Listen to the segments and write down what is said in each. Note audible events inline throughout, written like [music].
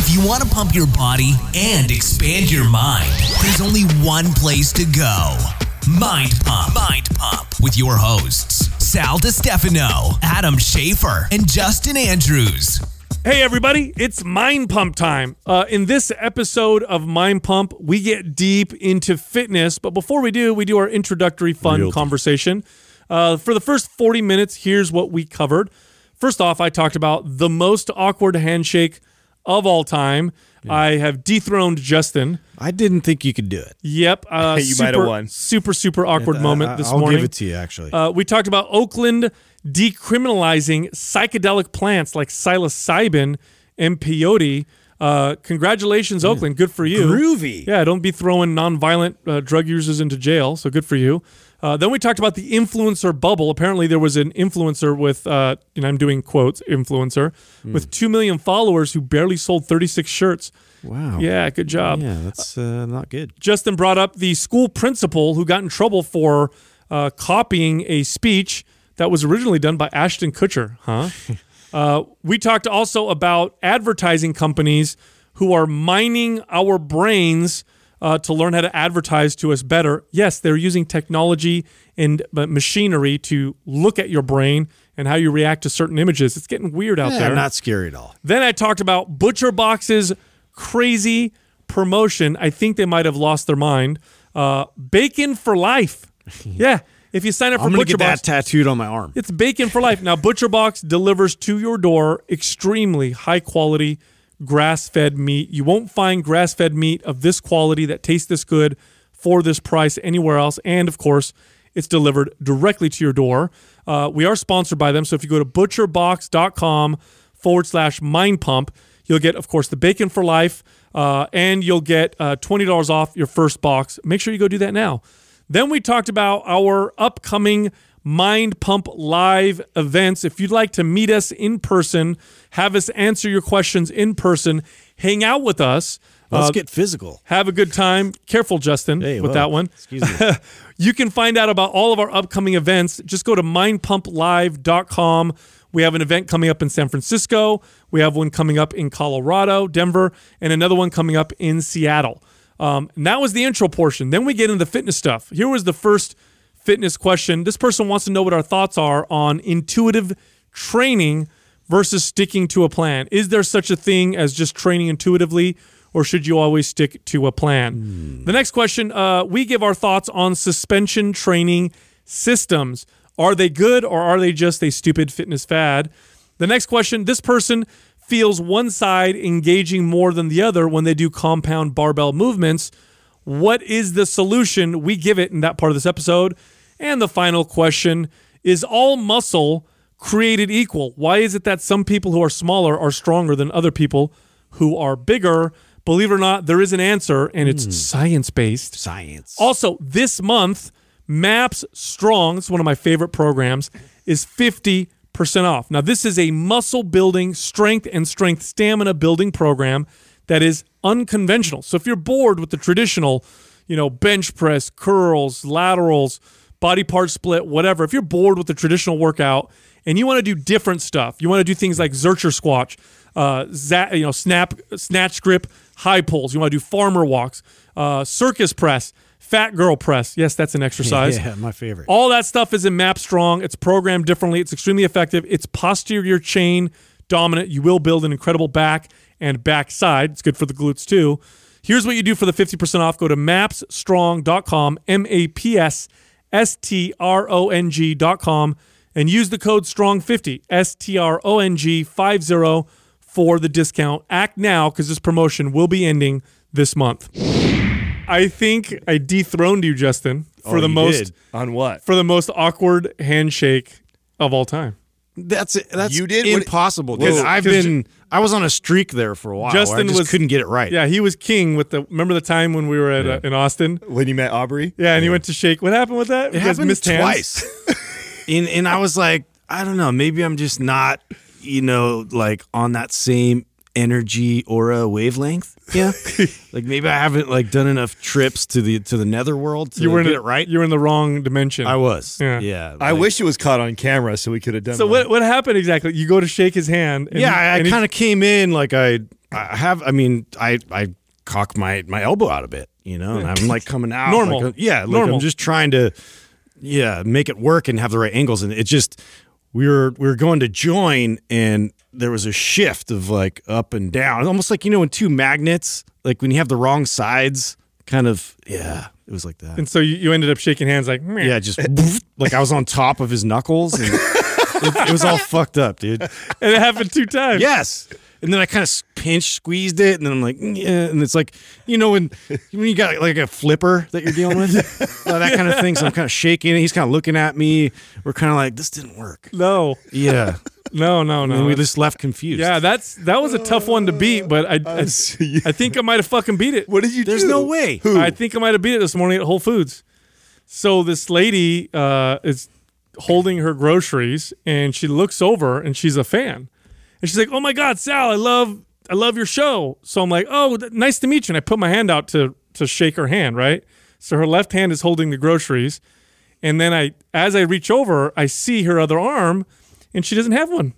If you want to pump your body and expand your mind, there's only one place to go. Mind Pump. Mind Pump with your hosts, Sal DiStefano, Adam Schafer, and Justin Andrews. Hey, everybody, it's Mind Pump time. Uh, in this episode of Mind Pump, we get deep into fitness. But before we do, we do our introductory fun Real conversation. Uh, for the first 40 minutes, here's what we covered. First off, I talked about the most awkward handshake of all time. I have dethroned Justin. I didn't think you could do it. Yep. Uh, [laughs] You super, might have won. Super, super awkward moment I- this I'll morning. give it to you, actually. Uh, we talked about Oakland decriminalizing psychedelic plants like psilocybin and peyote. Uh, congratulations, Oakland. Good for you. Groovy. Yeah, don't be throwing nonviolent uh, drug users into jail. So good for you. Uh, then we talked about the influencer bubble. Apparently, there was an influencer with, uh, and I'm doing quotes, influencer with two million followers who barely sold 36 shirts. wow. Yeah, good job. Yeah, that's uh, not good. Justin brought up the school principal who got in trouble for uh, copying a speech that was originally done by Ashton Kutcher. Huh? [laughs] uh, we talked also about advertising companies who are mining our brains uh, to learn how to advertise to us better. Yes, they're using technology and machinery to look at your brain and how you react to certain images. It's getting weird out Yeah, there. not scary at all. Then I talked about Butcher Box's crazy promotion. I think they might have lost their mind. Uh, bacon for life. [laughs] yeah. If you sign up for Butcher get that Box, tattooed on my arm. it's bacon for life. Now, Butcher Box delivers to your door extremely high quality grass fed meat. You won't find grass fed meat of this quality that tastes this good for this price anywhere else. And of course, it's delivered directly to your door. Uh, we are sponsored by them. So if you go to butcherbox.com forward slash mind pump, you'll get, of course, the bacon for life uh, and you'll get uh, $20 off your first box. Make sure you go do that now. Then we talked about our upcoming Mind Pump Live events. If you'd like to meet us in person, have us answer your questions in person, hang out with us, Let's uh, get physical. have a good time. Careful, Justin, Hey, with whoa. that one. Excuse me. [laughs] You can find out about all of our upcoming events. Just go to mindpumplive.com. We have an event coming up in San Francisco. We have one coming up in Colorado, Denver, and another one coming up in Seattle. Um, and that was the intro portion. Then we get into the fitness stuff. Here was the first fitness question. This person wants to know what our thoughts are on intuitive training versus sticking to a plan. Is there such a thing as just training intuitively, or should you always stick to a plan? The next question uh, we give our thoughts on suspension training systems. Are they good, or are they just a stupid fitness fad? The next question this person feels one side engaging more than the other when they do compound barbell movements. What is the solution? We give it in that part of this episode. And the final question is all muscle created equal? Why is it that some people who are smaller are stronger than other people who are bigger? Believe it or not, there is an answer, and it's hmm. science based. Science. Also, this month, Maps Strong, it's one of my favorite programs, is 50% off. Now, this is a muscle building, strength and strength stamina building program that is unconventional. So if you're bored with the traditional, you know, bench press, curls, laterals, body part split, whatever, if you're bored with the traditional workout and you want to do different stuff, you want to do things like Zercher squat, uh, za- you know, snap, snatch grip, high pulls. You want to do farmer walks, uh, circus press, fat girl press. Yes, that's an exercise. [laughs] Yeah, my favorite. All that stuff is in Maps Strong. It's programmed differently. It's extremely effective. It's posterior chain dominant. You will build an incredible back and back side. It's good for the glutes too. Here's what you do for the 50% off. Go to mapsstrong.com, M A P S S T R O N G.com, and use the code STRONG50, S T R O N G 50 for the discount. Act now because this promotion will be ending this month. I think I dethroned you, Justin, for Oh, the most did. On what? for the most awkward handshake of all time. That's it. That's You did impossible because I've been I was on a streak there for a while. where Justin I just was- couldn't get it right. Yeah, he was king with the. Remember the time when we were at uh, in Austin? When you met Aubrey? Yeah, and he went to shake. What happened with that? it happened hands? twice. [laughs] and and I was like, I don't know, maybe I'm just not, you know, like on that same energy aura wavelength. Yeah, [laughs] like maybe I haven't like done enough trips to the to the netherworld to You were in get the, it right. You were in the wrong dimension. I was. Yeah. Yeah, I like- wish it was caught on camera so we could have done so one. what? What happened exactly? You go to shake his hand. And, Yeah, I, I kind of came in like I I have. I mean, I I cock my my elbow out a bit, you know, and I'm like coming out Normal. like, uh, yeah, like Normal. I'm just trying to, yeah, make it work and have the right angles, and it just we were we were going to join, and there was a shift of like up and down, almost like you know, in two magnets, like when you have the wrong sides, kind of, yeah, it was like that. And so you, you ended up shaking hands like, Meh. Yeah, just like I was on top of his knuckles, and it, it was all [laughs] fucked up, dude. and it happened two times. Yes. And then I kind of pinch squeezed it, and then I'm like, yeah. And it's like, you know, when [laughs] when you got like a flipper that you're dealing with, [laughs] uh, that kind of thing. So I'm kind of shaking it. He's kind of looking at me. We're kind of like, this didn't work. No, Yeah. [laughs] no, no, And no. we just left confused. yeah, that's that was a tough one to beat, but I I. I think I might have fucking beat it. What did you do? There's do? no way. I think I might have beat it this morning at Whole Foods. So this lady uh, is holding her groceries, and she looks over, and she's a fan, and she's like, "Oh my God, Sal, I love I love your show." So I'm like, "Oh, th- nice to meet you," and I put my hand out to to shake her hand, right? So her left hand is holding the groceries, and then I, as I reach over, I see her other arm, and she doesn't have one.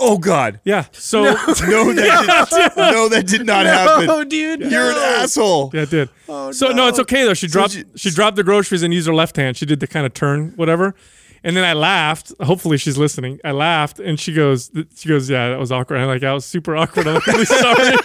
Oh God. Yeah. So No, [laughs] that did, no, that did not [laughs] happen. Oh, dude. You're an asshole. Yeah, it did. Oh, so no. it's okay though. She dropped she- she, dropped the groceries and used her left hand. She did the kind of turn, whatever. And then I laughed. Hopefully she's listening. I laughed and she goes, she goes, yeah, that was awkward. I'm like, I was super awkward. I'm like, really sorry. [laughs]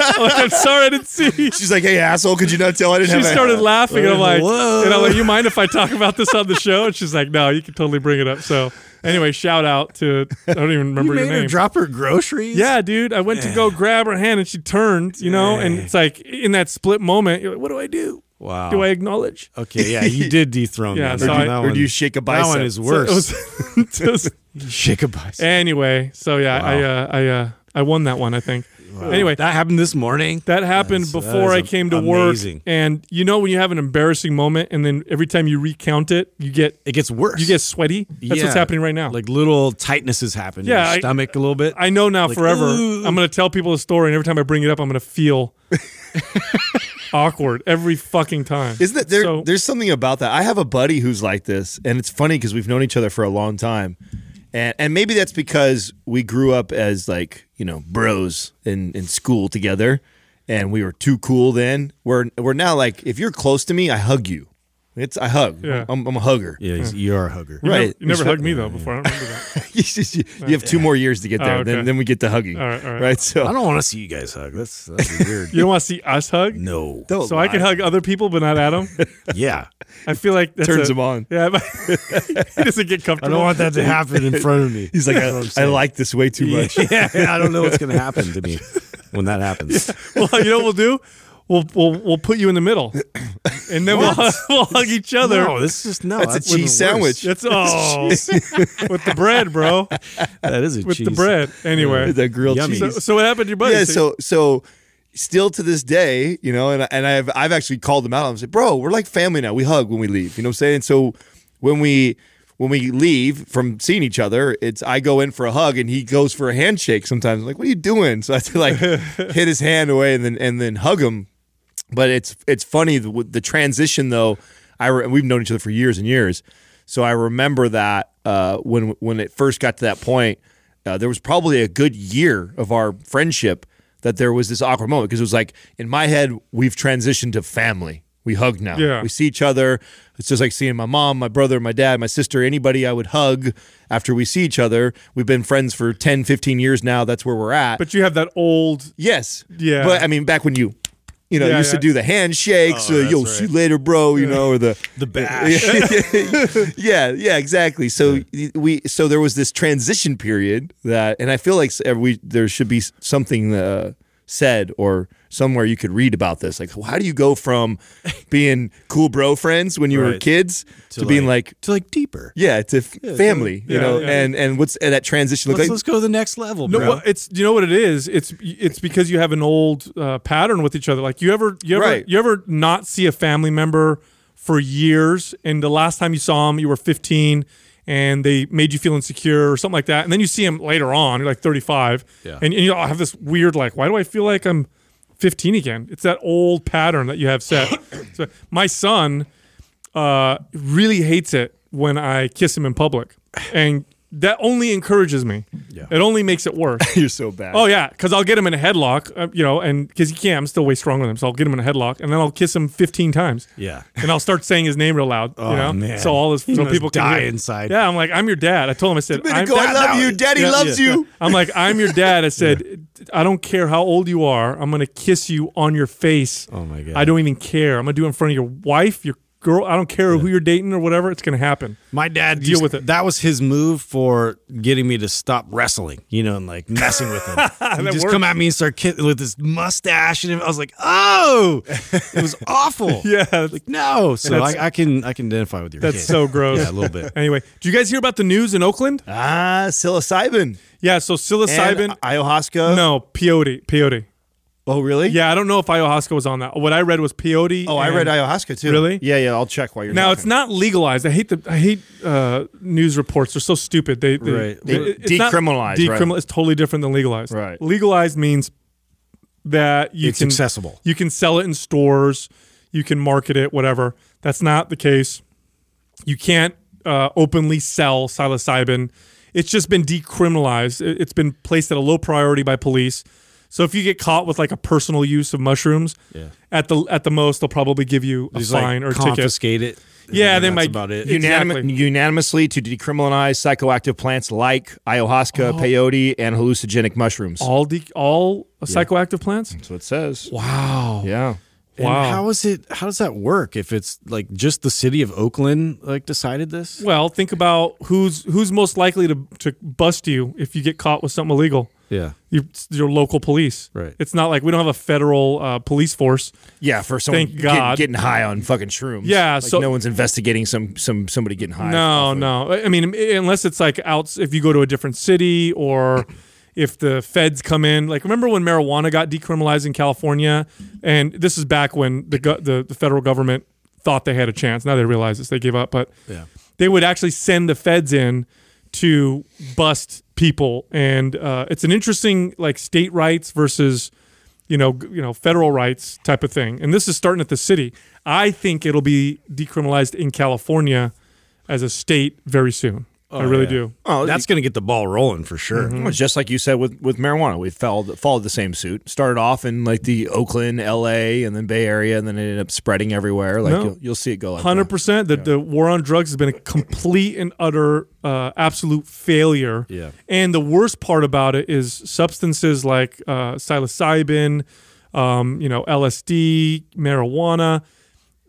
I'm like, I'm sorry, I didn't see. She's like, "Hey, asshole, could you not tell I didn't She started laughing, and I'm like, Whoa. and I'm like, you mind if I talk about this on the show? And she's like, no, you can totally bring it up. So anyway, shout out to I don't even remember You your made her name. drop her groceries? Yeah, dude. I went to go grab her hand and she turned, you know, and it's like in that split moment, you're like, what do I do? Wow. Do I acknowledge? Okay, yeah, [laughs] you did dethrone Yeah, that. so That I- Or one- do you shake a bicep? that bicep? one is worse. it was [laughs] just- [laughs] shake a bicep. anyway, so yeah, I uh, I uh, I won that one, I think. Anyway, that happened this morning. that happened That's- before that I came to amazing. work, and you know when you have an embarrassing moment, and then every time you recount it, you get It gets worse. you get sweaty. That's Yeah. what's happening right now. Like little tightnesses happen in Yeah, your I- stomach a little bit. I know now Like, forever. "Ooh." I'm going to tell people the story, and every time I bring it up, I'm going to feel awkward every fucking time. Isn't that there? So- there's something about that. I have a buddy who's like this, and it's funny because we've known each other for a long time, and and maybe that's because we grew up as like you know bros in in school together, and we were too cool then. We're we're now like if you're close to me, I hug you. It's I hug. Yeah. I'm, I'm a hugger. yeah, he's- you are a hugger. You right. Never, you never hugged me though before. I don't remember that. [laughs] you, just- you have two more years to get there. Oh, okay. Then then we get to hugging. All right, all right. So I don't want to see you guys hug. That's that's [laughs] weird. You don't want to see us hug? no. Don't So I can hug other people, but not Adam. [laughs] Yeah. I feel like that's Turns a- him on. Yeah, he doesn't get comfortable. I don't want that to happen in front of me. He's like, I'm I, I like this way too much. Yeah, I don't know what's going to happen to me when that happens. well, you know what we'll do? We'll we'll we'll put you in the middle, [clears throat] and then we'll we'll [laughs] hug each other. No, this is just no. That's a cheese sandwich. That's [laughs] oh, [laughs] with the bread, bro. That is a cheese With cheese. the bread. Anyway, the grilled Yummy. cheese. so, so what happened to your buddy? yeah so so still to this day you know and, and i've i've actually called him out i'm like bro we're like family now we hug when we leave you know what i'm saying so when we when we leave from seeing each other it's i go in for a hug and he goes for a handshake sometimes I'm like what are you doing so i have to like hit his hand away and then and then hug him but it's it's funny the, the transition though i re, we've known each other for years and years so i remember that uh, when when it first got to that point uh, there was probably a good year of our friendship that there was this awkward moment because it was like in my head we've transitioned to family we hug now Yeah. we see each other it's just like seeing my mom my brother my dad my sister anybody i would hug after we see each other we've been friends for 10 15 years now that's where we're at but you have that old. Yes. Yeah. But I mean, back when you, you know, Yeah, used yeah. to do the handshakes, Oh, uh, that's yo, right. see you later, bro, you know, or the The bash. [laughs] yeah, yeah, exactly. So we, so there was this transition period that, and I feel like we there should be something uh, said or somewhere you could read about this. Like, how do you go from [laughs] being cool bro friends when you were kids to, being like, to like deeper. yeah, to f- family, you yeah, know, yeah. and and what's and that transition look Let's, like? let's go to the next level, No, bro. well, it's you know what it is. It's it's because you have an old uh, pattern with each other. Like you ever you ever Right. you ever not see a family member for years, and the last time you saw them, you were 15, and they made you feel insecure or something like that, and then you see them later on, you're like 35, Yeah. and, and you have this weird like, why do I feel like I'm 15 again? It's that old pattern that you have set. [coughs] so my son uh, really hates it when I kiss him in public, and that only encourages me. Yeah. It only makes it worse. [laughs] You're so bad. Oh yeah, because I'll get him in a headlock, uh, you know, and because he can't, I'm still way stronger than him, so I'll get him in a headlock, and then I'll kiss him 15 times, Yeah. [laughs] and I'll start saying his name real loud, Oh, you know, man. so all his so people can die hear. inside. Yeah, I'm like, I'm your dad. I told him, I said, I'm, I love you. Daddy Yeah, loves yeah. you. [laughs] I'm like, I'm your dad. I said, I don't care how old you are. I'm gonna kiss you on your face. Oh, my God. I don't even care. I'm gonna do it in front of your wife, your girl. I don't care who you're dating or whatever. It's gonna happen. My dad Deal used- with it. That was his move for getting me to stop wrestling, you know, and like messing with him. [laughs] He'd just worked. come at me and start kissing with his mustache, and I was like, "Oh, it was [laughs] awful." Yeah, like no. So I, I can I can identify with your. That's kid. so gross. Yeah, a little bit. [laughs] Anyway, do you guys hear about the news in Oakland? Ah, psilocybin. Yeah, so psilocybin. And ayahuasca. no, peyote. Peyote. Oh, really? Yeah, I don't know if ayahuasca was on that. What I read was peyote. Oh, I and- read ayahuasca too. Really? Yeah, yeah. I'll check while you're. Now talking. it's not legalized. I hate the I hate uh, news reports. They're so stupid. They, they, Right. they- it's not- decriminalize, right. It's totally different than legalized. Right. Legalized means that you It's can accessible. You can sell it in stores. You can market it. Whatever. That's not the case. You can't uh, openly sell psilocybin. It's just been decriminalized. It- It's been placed at a low priority by police. So if you get caught with like a personal use of mushrooms, Yeah. at the at the most they'll probably give you a Just fine like or a ticket. confiscate it. Yeah, and they that's might- about it. Unanim- Exactly. unanimously to decriminalize psychoactive plants like ayahuasca, peyote, and hallucinogenic mushrooms. All de- all psychoactive plants. That's what it says. wow. Yeah. And Wow. how is it? How does that work? If it's like just the city of Oakland like decided this? Well, think about who's who's most likely to to bust you if you get caught with something illegal. Yeah. You, your local police. Right. It's not like we don't have a federal uh, police force. Yeah, for someone Thank get- God. getting high on fucking shrooms. Yeah, like so- no one's investigating some some somebody getting high. No, off of- no. I mean, unless it's like out if you go to a different city or [coughs] if the feds come in. Like, remember when marijuana got decriminalized in California? And this is back when the go- the, the federal government thought they had a chance. Now they realize this. They gave up, but Yeah. they would actually send the feds in to bust people, and uh, it's an interesting like state rights versus you know you know federal rights type of thing. And this is starting at the city. I think it'll be decriminalized in California as a state very soon. I really yeah. do. Oh, That's going to get the ball rolling for sure. Well, just like you said with, with marijuana, we followed followed the same suit. Started off in like the Oakland, L.A., and then Bay Area, and then it ended up spreading everywhere. Like No. you'll, you'll see it go. Hundred that. percent. The the war on drugs has been a complete and utter, uh, absolute failure. Yeah. And the worst part about it is substances like uh, psilocybin, um, you know, LSD, marijuana.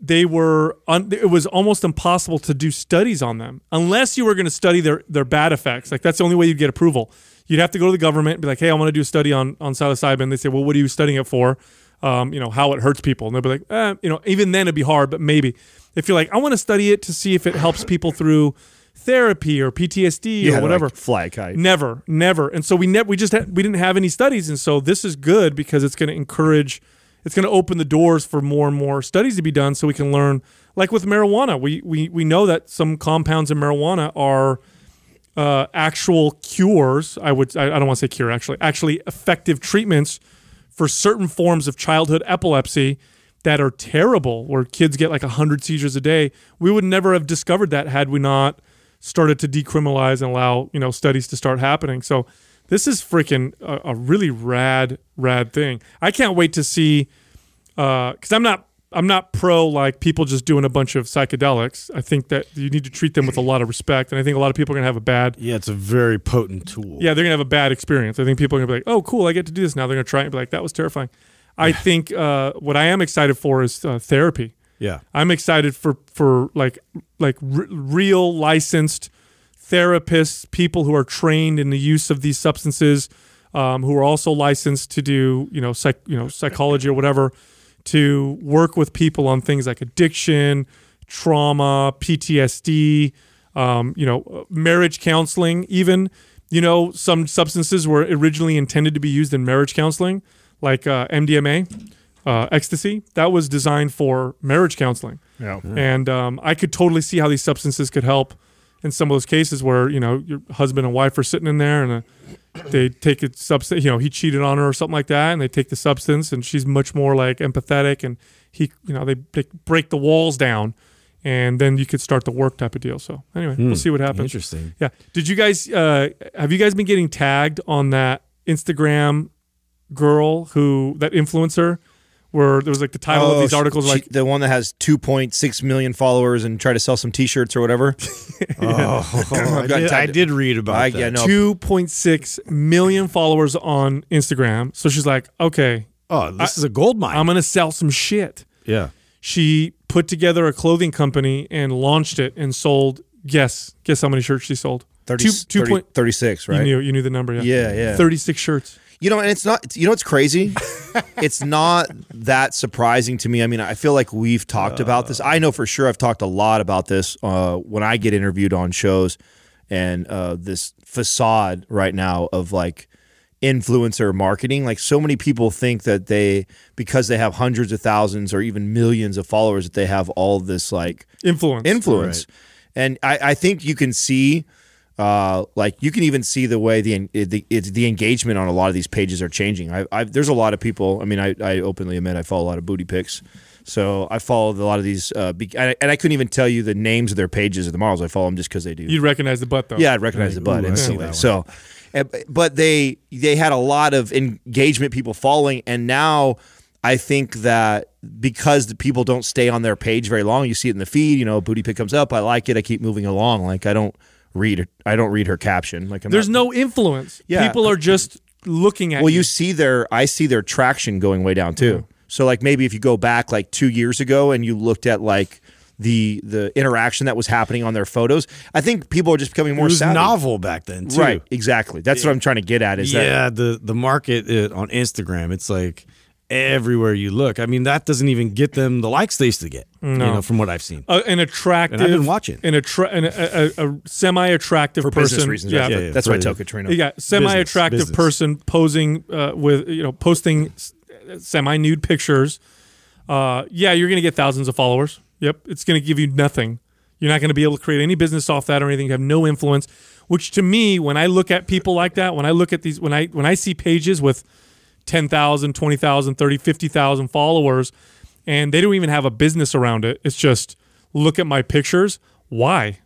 They were. Un- it was almost impossible to do studies on them unless you were going to study their their bad effects. Like that's the only way you'd get approval. You'd have to go to the government and be like, "Hey, I want to do a study on on psilocybin." They say, "Well, what are you studying it for?" Um, you know how it hurts people, and they'll be like, eh, "You know, even then it'd be hard, but maybe." If you're like, "I want to study it to see if it helps people through therapy or PTSD Yeah, or whatever," like fly kite. Never, never. And so we never we just had, we didn't have any studies, and so this is good because it's going to encourage, it's going to open the doors for more and more studies to be done, so we can learn. Like with marijuana, we we we know that some compounds in marijuana are uh, actual cures. I would I, I don't want to say cure actually, actually effective treatments for certain forms of childhood epilepsy that are terrible, where kids get like hundred seizures a day. We would never have discovered that had we not started to decriminalize and allow you know studies to start happening. So this is freaking a, a really rad rad thing. I can't wait to see because I'm not I'm not pro like people just doing a bunch of psychedelics. I think that you need to treat them with a lot of respect, and I think a lot of people are gonna have a bad Yeah, it's a very potent tool. yeah they're gonna have a bad experience. I think people are gonna be like, oh cool, I get to do this now. They're gonna try it and be like, that was terrifying. I think uh, what I am excited for is uh, therapy. Yeah. I'm excited for for like like r- real licensed therapists, people who are trained in the use of these substances, um, who are also licensed to do you know psych you know psychology or whatever, to work with people on things like addiction, trauma, PTSD, um, you know, marriage counseling, even. You know, some substances were originally intended to be used in marriage counseling, like uh, MDMA, uh, ecstasy. That was designed for marriage counseling. Yeah. And um, I could totally see how these substances could help in some of those cases where you know your husband and wife are sitting in there and uh, they take a substance. You know, he cheated on her or something like that, and they take the substance, and she's much more like empathetic, and he, you know, they, they break the walls down, and then you could start the work type of deal. So anyway, we'll see what happens. Interesting. Yeah. Did you guys uh, have you guys been getting tagged on that Instagram girl who that influencer where there was like the title of oh, these Oh, articles she- like the one that has 2.6 million followers and try to sell some T-shirts or whatever. [laughs] Oh. [laughs] oh, I, did, I did read about I- that. yeah, no. 2.6 million followers on Instagram. So she's like, okay, Oh, this is a gold mine. I'm gonna sell some shit. yeah. She put together a clothing company and launched it and sold. Guess guess how many shirts she sold? 30, Two- two 30 point- 36, right? You knew you knew the number. Yeah, Yeah, yeah. 36 shirts. You know, and it's not. You know, it's crazy. [laughs] it's not that surprising to me. I mean, I feel like we've talked about this. I know for sure I've talked a lot about this uh, when I get interviewed on shows, and uh, this facade right now of like influencer marketing. Like so many people think that they because they have hundreds of thousands or even millions of followers that they have all this like Influence. influence. And I, I think you can see, uh, like you can even see the way the the it's the engagement on a lot of these pages are changing. I, I there's a lot of people. I mean, I, I openly admit I follow a lot of booty pics. So I follow a lot of these, uh, be, and, I, and I couldn't even tell you the names of their pages of the models. I follow them just because they do. You'd recognize the butt though. Yeah, I'd recognize the butt I see instantly. that. So, but they they had a lot of engagement, people following, and now I think that because the people don't stay on their page very long, you see it in the feed. You know, booty pic comes up, I like it, I keep moving along. Like I don't read I don't read her caption. Like I'm There's not, no influence. Yeah. People are just looking at well, you. you see their I see their traction going way down too. So like maybe if you go back like two years ago and you looked at like the the interaction that was happening on their photos, I think people are just becoming It more was savvy. novel back then, too. Right, exactly. That's what I'm trying to get at. Is that yeah, the the market uh, on Instagram, it's like everywhere you look. I mean, that doesn't even get them the likes they used to get. You know, from what I've seen. Uh, an attractive. And I've been watching. An, attra- an a, a, a semi-attractive for person. business reasons. Yeah, right? Yeah, yeah, that's why I for- tell Katrina. Yeah, semi-attractive business. person posing uh, with you know posting semi-nude pictures. Uh, yeah, you're gonna get thousands of followers. Yep, it's gonna give you nothing. You're not gonna be able to create any business off that or anything. You have no influence. Which to me, when I look at people like that, when I look at these, when I when I see pages with 10,000, 20,000, 30, 50,000 followers, and they don't even have a business around it. It's just look at my pictures. Why?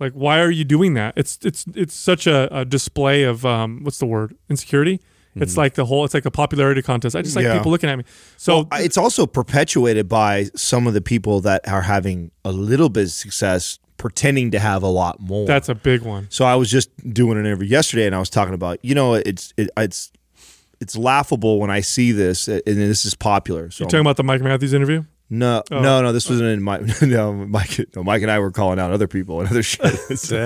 Like, why are you doing that? It's it's it's such a, a display of um, what's the word? Insecurity. It's like the whole. It's like a popularity contest. I just like Yeah. people looking at me. So Well, it's also perpetuated by some of the people that are having a little bit of success pretending to have a lot more. that's a big one. so I was just doing an interview yesterday, and I was talking about you know it's it, it's it's laughable when I see this, and this is popular. So You talking about the Mike Matthews interview? no, Oh. no, no. This wasn't in my [laughs] no. Mike, no, Mike and I were calling out other people and other [laughs] shows. [laughs] No,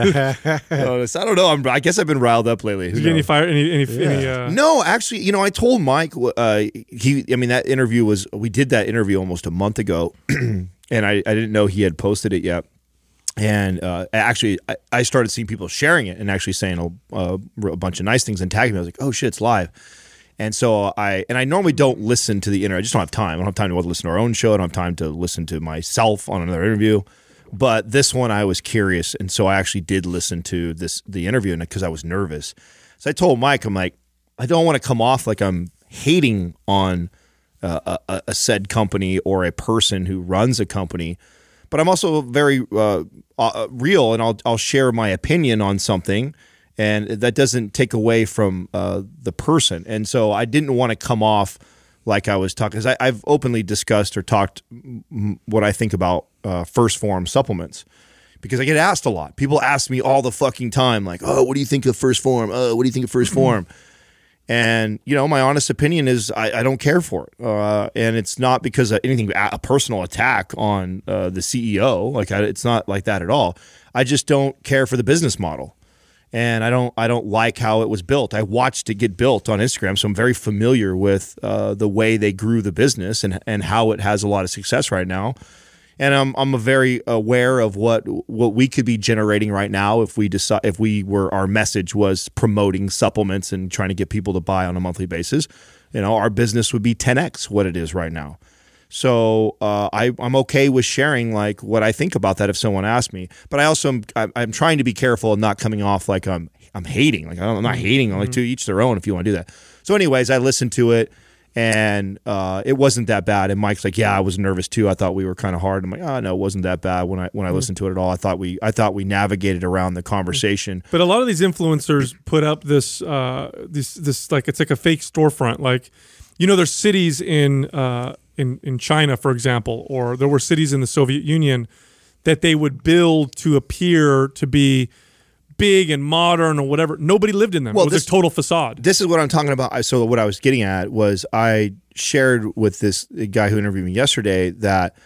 it's- I don't know. I'm, I guess I've been riled up lately. Did you get any fire? Any any, any uh, No, actually, you know, I told Mike. Uh, he, I mean, that interview was. We did that interview almost a month ago, [clears throat] and I, I didn't know he had posted it yet. And uh, actually, I, I started seeing people sharing it and actually saying a, a, a bunch of nice things and tagging me. I was like, "Oh shit, it's live!" And so I and I normally don't listen to the interview. I just don't have time. I don't have time to listen to our own show. I don't have time to listen to myself on another interview. But this one, I was curious, and so I actually did listen to this the interview, because I was nervous, so I told Mike, I'm like, I don't want to come off like I'm hating on uh, a, a said company or a person who runs a company, but I'm also very uh, uh, real, and I'll I'll share my opinion on something, and that doesn't take away from uh, the person. And so I didn't want to come off like I was talking because I've openly discussed or talked mm, what I think about uh, 1st Phorm supplements because I get asked a lot. People ask me all the fucking time, like, "Oh, what do you think of 1st Phorm? Oh, what do you think of 1st Phorm?" And you know, my honest opinion is I, I don't care for it, uh, and it's not because of anything a personal attack on uh, the CEO. Like I, it's not like that at all. I just don't care for the business model, and I don't I don't like how it was built. I watched it get built on Instagram, so I'm very familiar with uh, the way they grew the business and and how it has a lot of success right now and I'm I'm very aware of what what we could be generating right now if we decide if we were our message was promoting supplements and trying to get people to buy on a monthly basis. You know, our business would be 10x what it is right now. So uh, I I'm okay with sharing like what I think about that if someone asks me. But I also am I'm, I'm trying to be careful of not coming off like I'm I'm hating. Like I'm not hating. I'm like to each their own if you want to do that. So anyways, I listened to it and uh, it wasn't that bad. And Mike's like, "Yeah, I was nervous too. I thought we were kind of hard." I'm like, "Oh no, it wasn't that bad." When I when I listened to it at all, I thought we I thought we navigated around the conversation. But a lot of these influencers put up this uh, this this like it's like a fake storefront. Like, you know, there's cities in uh, in in China, for example, or there were cities in the Soviet Union that they would build to appear to be big and modern or whatever. Nobody lived in them. Well, it was this- a total facade. this is what I'm talking about. I- So what I was getting at was I shared with this guy who interviewed me yesterday that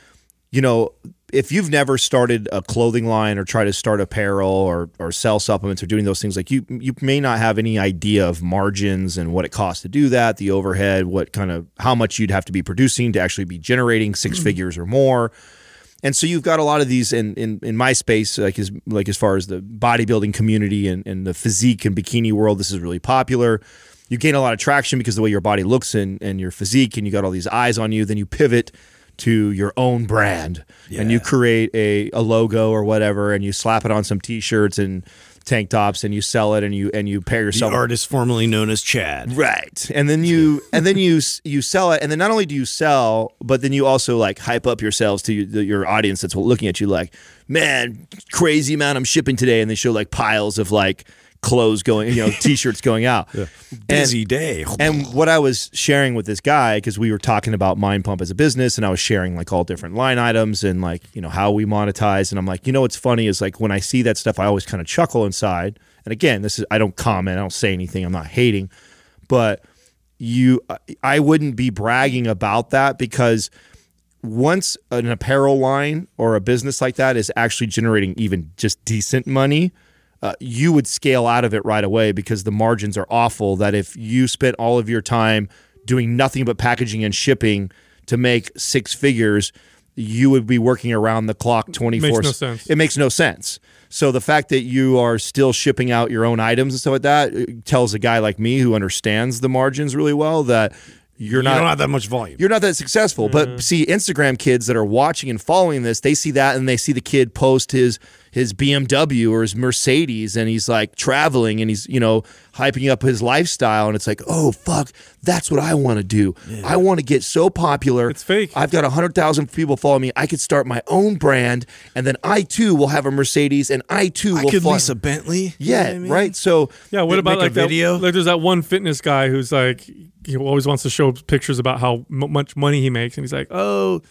you know if you've never started a clothing line or try to start apparel or or sell supplements or doing those things like you you may not have any idea of margins and what it costs to do that, the overhead, what kind of how much you'd have to be producing to actually be generating 6 mm-hmm. figures or more. And so you've got a lot of these in, in, in my space, like as like as far as the bodybuilding community and, and the physique and bikini world, this is really popular. You gain a lot of traction because of the way your body looks and, and your physique, and you got all these eyes on you. Then you pivot to your own brand and you create a, a logo or whatever, and you slap it on some t-shirts and tank tops, and you sell it, and you and you pair yourself The artist formerly known as Chad. Right. And then you [laughs] and then you you sell it and then not only do you sell, but then you also like hype up yourselves to your, your audience that's looking at you like, "Man, crazy amount I'm shipping today." And they show like piles of like clothes going, you know, [laughs] t-shirts going out. Busy day. And what I was sharing with this guy, because we were talking about Mind Pump as a business, and I was sharing like all different line items and like, you know, how we monetize. And I'm like, you know, what's funny is like when I see that stuff, I always kind of chuckle inside. And again, this is, I don't comment, I don't say anything, I'm not hating, but you, I wouldn't be bragging about that because once an apparel line or a business like that is actually generating even just decent money, uh, you would scale out of it right away because the margins are awful. That if you spent all of your time doing nothing but packaging and shipping to make six figures, you would be working around the clock 24 Makes no sense. It makes no sense. So the fact that you are still shipping out your own items and stuff like that tells a guy like me who understands the margins really well that you're You not don't have that much volume. you're not that successful. But see, Instagram kids that are watching and following this, they see that and they see the kid post his his BMW or his Mercedes and he's like traveling and he's, you know, hyping up his lifestyle and it's like, "Oh fuck, that's what I want to do. I want to get so popular. It's fake. I've got 100,000 people follow me. I could start my own brand and then I too will have a Mercedes and I too I will could fly- lease a Bentley. You Yeah, know I mean? right? So Yeah, what about make a like that video? Like, there's that one fitness guy who's like, he always wants to show pictures about how m- much money he makes, and he's like, "Oh,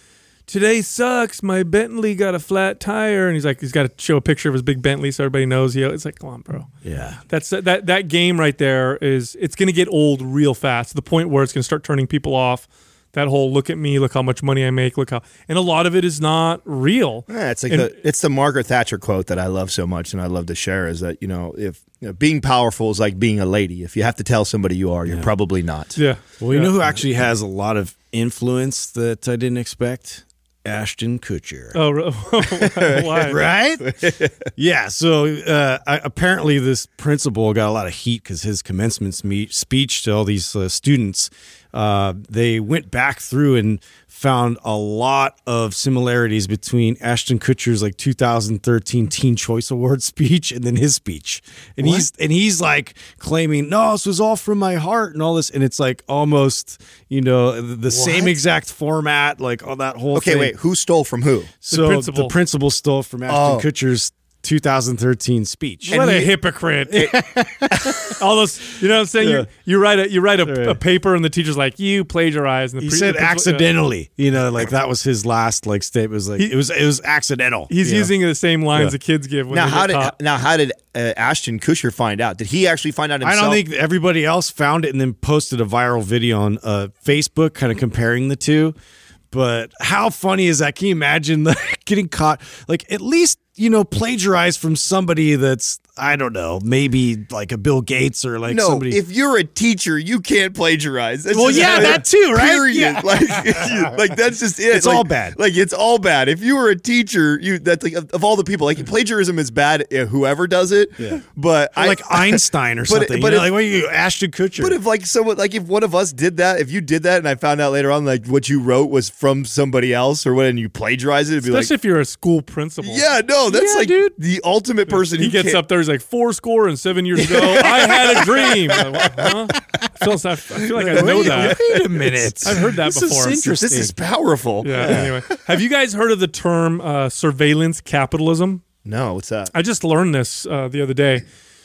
today sucks. My Bentley got a flat tire," and he's like, he's got to show a picture of his big Bentley so everybody knows. He, it's like, come on, bro. Yeah. That's that that game right there is it's going to get old real fast to the point where it's going to start turning people off. That whole look at me, look how much money I make, look how, and a lot of it is not real. Yeah, it's like And- the it's the Margaret Thatcher quote that I love so much and I love to share is that you know if you know, being powerful is like being a lady. If you have to tell somebody you are, you're probably not. Yeah. Well, you Yeah. know who actually has a lot of influence that I didn't expect? Ashton Kutcher. Oh, [laughs] [laughs] right? [laughs] yeah. So uh, I, apparently, this principal got a lot of heat because his commencement speech to all these uh, students, uh, they went back through and found a lot of similarities between Ashton Kutcher's like 2013 Teen Choice Award speech and then his speech, and he's and he's like claiming, "No, this was all from my heart" and all this, and it's like almost you know the, the same exact format, like all that whole Okay, thing. wait, who stole from who? So principal. the principal stole from Ashton Oh. Kutcher's 2013 speech. What a hypocrite! [laughs] All those, you know, what I'm saying you, you write a you write a, a paper, and the teacher's like, "You plagiarized." And the He pre- said the principal- accidentally, you know, like that was his last like statement. It was like He- it was it was accidental. He's you know? using the same lines the kids give when Now they how did caught. now how did uh, Ashton Kutcher find out? Did he actually find out himself? I don't think everybody else found it and then posted a viral video on uh, Facebook, kind of comparing the two. But how funny is that? Can you imagine the, [laughs] getting caught? Like at least you know plagiarize from somebody that's I don't know, maybe like a Bill Gates or like no, somebody. if you're a teacher, you can't plagiarize. That's Well, yeah, that too, right? Period. Yeah. [laughs] Like, [laughs] like that's just it. It's Like- all bad. Like it's all bad. If you were a teacher, you that's like of, of all the people, like plagiarism is bad. uh, Whoever does it, Yeah. But Or I, like [laughs] Einstein or but- something. but you know, if- like what are you, Ashton Kutcher? But if like someone like if one of us did that, if you did that, and I found out later on like what you wrote was from somebody else or what, and you plagiarize it, it'd be Especially like, if you're a school principal. yeah, no, bro, that's Yeah, like dude. the ultimate person. He gets can't- up there. He's like four score and seven years ago. [laughs] I had a dream. I'm like, huh? I feel, I feel like I know wait, that. Wait a minute. I've heard that this before. Is interesting. This is powerful. Yeah. Anyway, have you guys heard of the term uh, surveillance capitalism? No, what's that? I just learned this uh, the other day.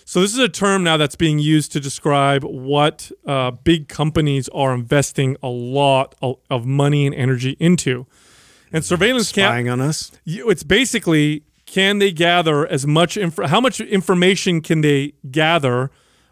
So this is a term now that's being used to describe what uh, big companies are investing a lot of, of money and energy into. And surveillance cap- spying on us. you- it's basically can they gather as much info how much information can they gather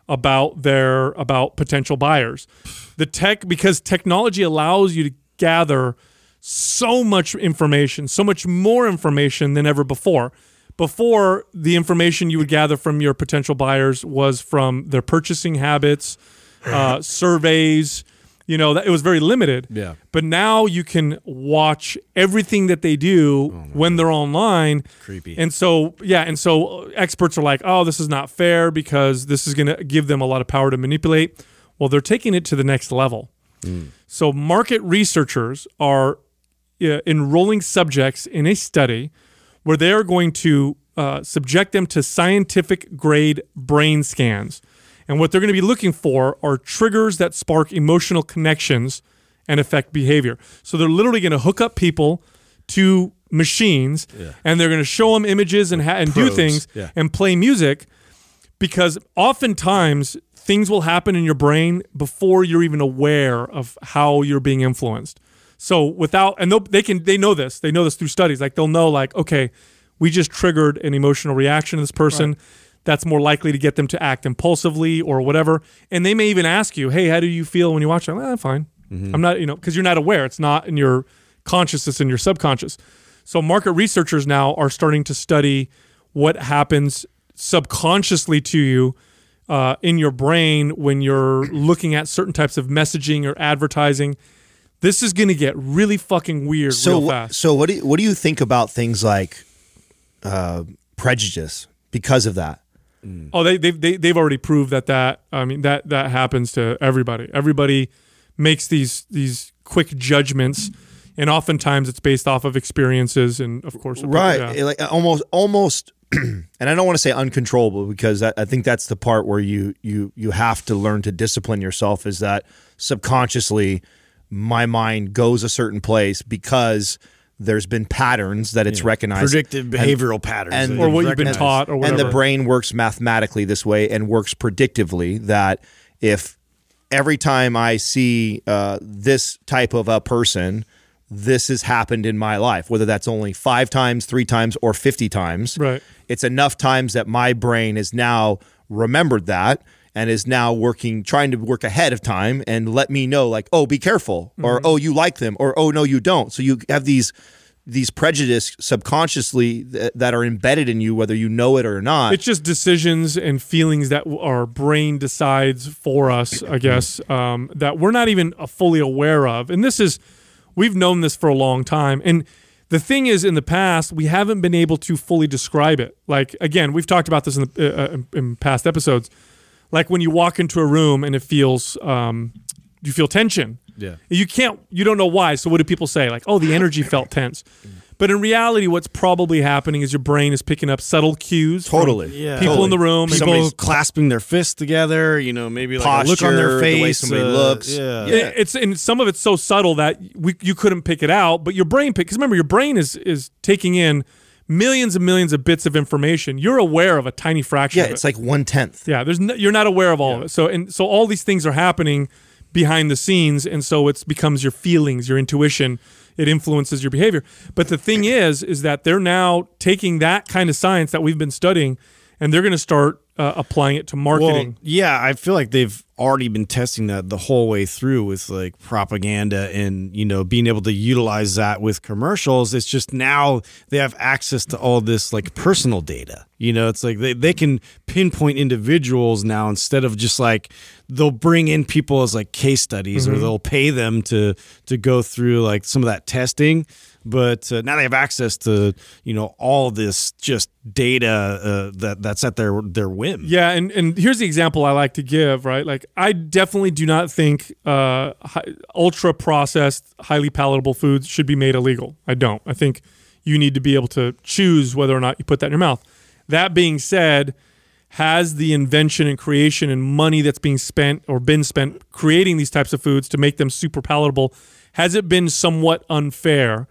about their about potential buyers? The tech because technology allows you to gather so much information so much more information than ever before. Before the information you would gather from your potential buyers was from their purchasing habits uh, [laughs] surveys you know that it was very limited Yeah. but now you can watch everything that they do when they're online. Creepy. And so, yeah, and so experts are like, "Oh, this is not fair because this is going to give them a lot of power to manipulate." Well, they're taking it to the next level. So, market researchers are uh, enrolling subjects in a study where they are going to uh, subject them to scientific grade brain scans. And what they're going to be looking for are triggers that spark emotional connections and affect behavior. So they're literally going to hook up people to machines and they're going to show them images and, ha- and do things yeah. and play music because oftentimes things will happen in your brain before you're even aware of how you're being influenced. So without and they'll- can they know this they know this through studies like they'll know like okay we just triggered an emotional reaction to this person that's more likely to get them to act impulsively or whatever and they may even ask you hey how do you feel when you watch it I'm, "Eh, fine I'm not you know because you're not aware it's not in your consciousness in your subconscious so market researchers now are starting to study what happens subconsciously to you uh, in your brain when you're looking at certain types of messaging or advertising. This is going to get really fucking weird So, real fast. so what do you, what do you think about things like uh, prejudice because of that? Mm. oh, they, they've, they, they've already proved that that, I mean, that, that happens to everybody. Everybody makes these, these quick judgments. Mm. And oftentimes it's based off of experiences and, of course, right yeah. like almost almost [clears throat] and i don't want to say uncontrollable because I, I think that's the part where you you you have to learn to discipline yourself is that subconsciously my mind goes a certain place because there's been patterns that it's recognized Predictive behavioral patterns. and- Or what you've been taught or whatever. and the brain works mathematically this way and works predictively that if every time I see uh, this type of a person, this has happened in my life, whether that's only five times, three times, or 50 times. Right. It's enough times that my brain has now remembered that and is now working, trying to work ahead of time and let me know, like, oh, be careful, or oh, you like them, or oh, no, you don't. So you have these. These prejudice subconsciously th- that are embedded in you, whether you know it or not. It's just decisions and feelings that our brain decides for us, I [clears throat] guess, um, that we're not even uh, fully aware of. And this is, we've known this for a long time. And the thing is, in the past, we haven't been able to fully describe it. Like, again, we've talked about this in, the, uh, uh, in past episodes. Like when you walk into a room and it feels, um, you feel tension. Yeah. You can't, you don't know why. So what do people say? Like, oh, the energy felt [laughs] tense. But in reality, what's probably happening is your brain is picking up subtle cues. from Totally. Yeah. People in the room. People Somebody's- clasping their fists together, you know, maybe like a look on their face. the way somebody uh, looks. Yeah. Yeah. It's and some of it's so subtle that we you couldn't pick it out, but your brain pick because remember your brain is is taking in millions and millions of bits of information. You're aware of a tiny fraction. yeah, of it's like one tenth. yeah. There's no, you're not aware of all of it. So and so all these things are happening behind the scenes, and so it becomes your feelings, your intuition. It influences your behavior. But the thing is, is that they're now taking that kind of science that we've been studying, and they're going to start uh, applying it to marketing. Well, yeah, I feel like they've already been testing that the whole way through with like propaganda and you know being able to utilize that with commercials. It's just now they have access to all this like personal data. You know, it's like they, they can pinpoint individuals now instead of just like they'll bring in people as like case studies or they'll pay them to to go through like some of that testing but uh, now they have access to you know all this just data uh, that that's at their their whim. Yeah, and and here's the example I like to give. Right, like I definitely do not think uh, hi, ultra processed, highly palatable foods should be made illegal. I don't. I think you need to be able to choose whether or not you put that in your mouth. That being said, has the invention and creation and money that's being spent or been spent creating these types of foods to make them super palatable, has it been somewhat unfair?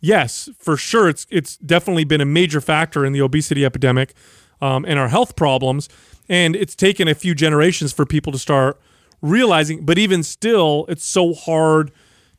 Yes, for sure. It's it's definitely been a major factor in the obesity epidemic um, and our health problems. And it's taken a few generations for people to start realizing. But even still, it's so hard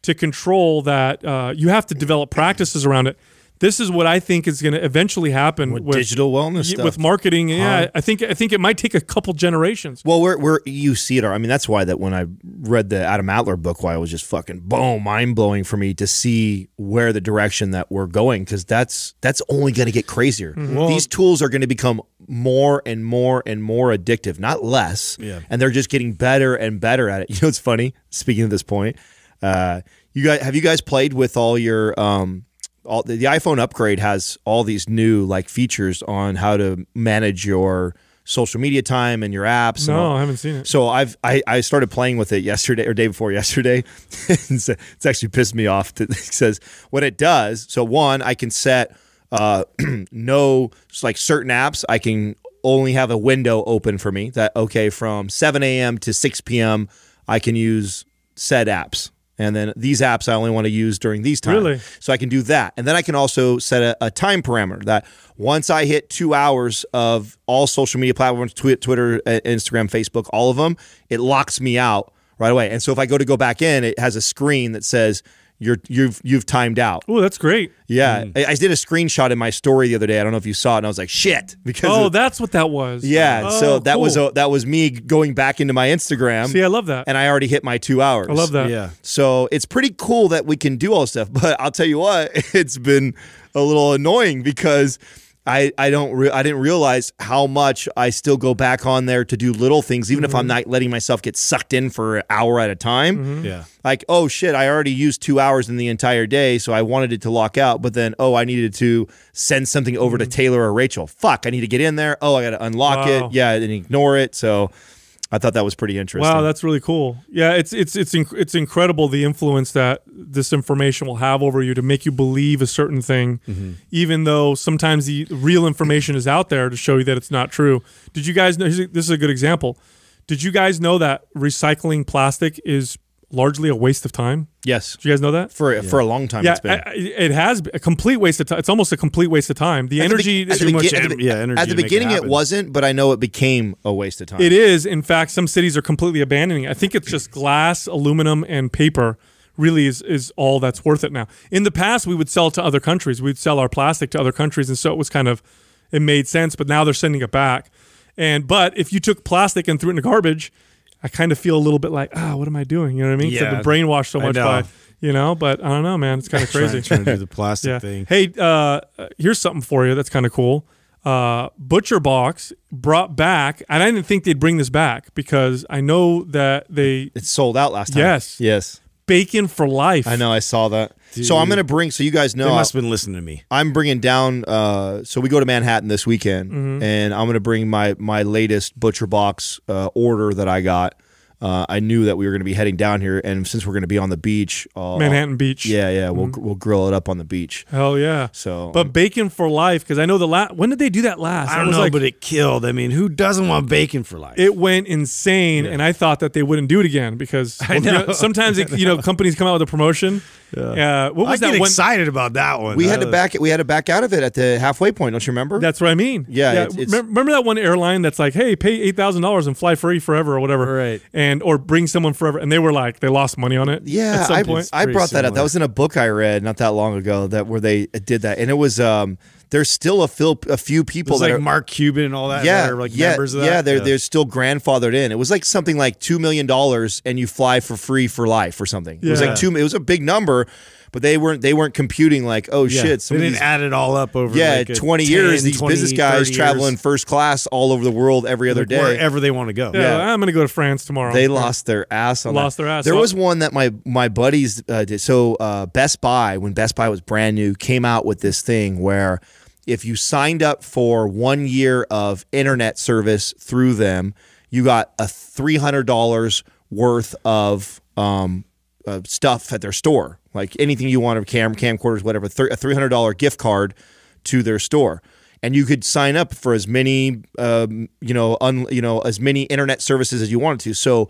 to control that uh, you have to develop practices around it. This is what I think is going to eventually happen with, digital wellness y- stuff. with marketing. Yeah, I think I think it might take a couple generations. Well, we're, we're you see it. I mean, that's why that when I read the Adam Alter book, why it was just fucking boom, mind blowing for me to see where the direction that we're going because that's that's only going to get crazier. These tools are going to become more and more and more addictive, not less. Yeah. and they're just getting better and better at it. [laughs] You know, it's funny. Speaking of this point, uh, you guys have you guys played with all your um, all the, the iPhone upgrade has all these new like features on how to manage your social media time and your apps. No, I haven't seen it. So I've I, I started playing with it yesterday or day before yesterday. [laughs] it's, it's actually pissed me off. That [laughs] it says what it does. So one, I can set uh, [clears throat] no like certain apps. I can only have a window open for me. That okay from 7 a.m. to 6 p.m. I can use said apps. And then these apps I only want to use during these times. Really? So I can do that. And then I can also set a, a time parameter that once I hit two hours of all social media platforms, Twi- Twitter, uh, Instagram, Facebook, all of them, it locks me out right away. And so if I go to go back in, it has a screen that says you're you've you've timed out. Oh, that's great. Yeah. Hmm. I, I did a screenshot in my story the other day. I don't know if you saw it, and I was like, shit. Because Oh, of- that's what that was. yeah. Oh, so that was a, that was me going back into my Instagram. See, I love that. and I already hit my two hours. I love that. Yeah. So it's pretty cool that we can do all this stuff. [laughs] But I'll tell you what, [laughs] it's been a little annoying because I, I don't re- I didn't realize how much I still go back on there to do little things, even if I'm mm-hmm. not letting myself get sucked in for an hour at a time. Mm-hmm. Yeah. Like, oh shit, I already used two hours in the entire day, so I wanted it to lock out. But then, oh, I needed to send something over to mm-hmm. Taylor or Rachel. Fuck, I need to get in there. Oh, I got to unlock Wow. it. Yeah, and ignore it. So I thought that was pretty interesting. Wow, that's really cool. Yeah, it's it's it's inc- it's incredible the influence that this information will have over you to make you believe a certain thing, Mm-hmm. even though sometimes the real information is out there to show you that it's not true. Did you guys know? This is a good example. Did you guys know that recycling plastic is largely a waste of time? yes, Do you guys know that? for for a long time. yeah, it's been. I- I- it has been a complete waste of time. It's almost a complete waste of time. The At the energy. be- at the Too much begin- at the yeah, energy At the to make it beginning, it, wasn't, but I know it became a waste of time. It is. In fact, some cities are completely abandoning it. I think it's just glass, aluminum, and paper really is, is all that's worth it now. In the past, we would sell to other countries. We'd sell our plastic to other countries. And so it was kind of, it made sense, but now they're sending it back. And, but if you took plastic and threw it in the garbage, I kind of feel a little bit like, ah, what am I doing? You know what I mean? 'Cause I've Yeah, been brainwashed so much by, you know, but I don't know, man. It's kind of crazy. Trying, trying to do the [laughs] plastic Yeah. thing. Hey, uh, here's something for you that's kind of cool. Uh, Butcher Box brought back, and I didn't think they'd bring this back because I know that they It's sold out last time. Yes. Yes. bacon for life. I know. I saw that. So I'm going to bring, so you guys know, They must have been listening to me. I'm bringing down. Uh, so we go to Manhattan this weekend, Mm-hmm. and I'm going to bring my my latest butcher box uh, order that I got. Uh, I knew that we were going to be heading down here, and since we're going to be on the beach, uh, Manhattan Beach. Yeah, yeah, we'll we'll grill it up on the beach. Hell yeah. So, But bacon for life because I know the last. When did they do that last? I don't was know, like- but it killed. I mean, who doesn't want bacon for life? it went insane, and I thought that they wouldn't do it again because well, you know. know, sometimes it, you know [laughs] companies come out with a promotion. Uh, what I was get that one? excited about that one. we That had to was- back we had to back out of it at the halfway point. Don't you remember? That's what I mean. Yeah, it's- it's- remember that one airline that's like, "Hey, pay eight thousand dollars and fly free forever or whatever," Right. And or bring someone forever, and they were like, they lost money on it. Yeah, at some I, point. I Pretty brought that up. That was in a book I read not that long ago that where they did that, and it was um. There's still a, fil- a few people that like are Mark Cuban and all that. yeah, that are like yeah, members of that. yeah. They're they're still grandfathered in. It was like something like two million dollars, and you fly for free for life or something. It was like two. It was a big number, but they weren't they weren't computing like oh Yeah. shit. Some they didn't these- add it all up over. yeah, like 20 10, years. These 20, business guys traveling first class all over the world every other Like, day. wherever they want to go. yeah, yeah. I'm gonna go to France tomorrow. They lost their ass on Lost that. their ass. There So- was one that my my buddies uh, did. So uh, Best Buy, when Best Buy was brand new, came out with this thing where if you signed up for one year of internet service through them, you got a three hundred dollars worth of um, uh, stuff at their store, like anything you wanted, cam camcorders, whatever, a three hundred dollar gift card to their store. And you could sign up for as many, um, you know, un, you know, as many internet services as you wanted to. So,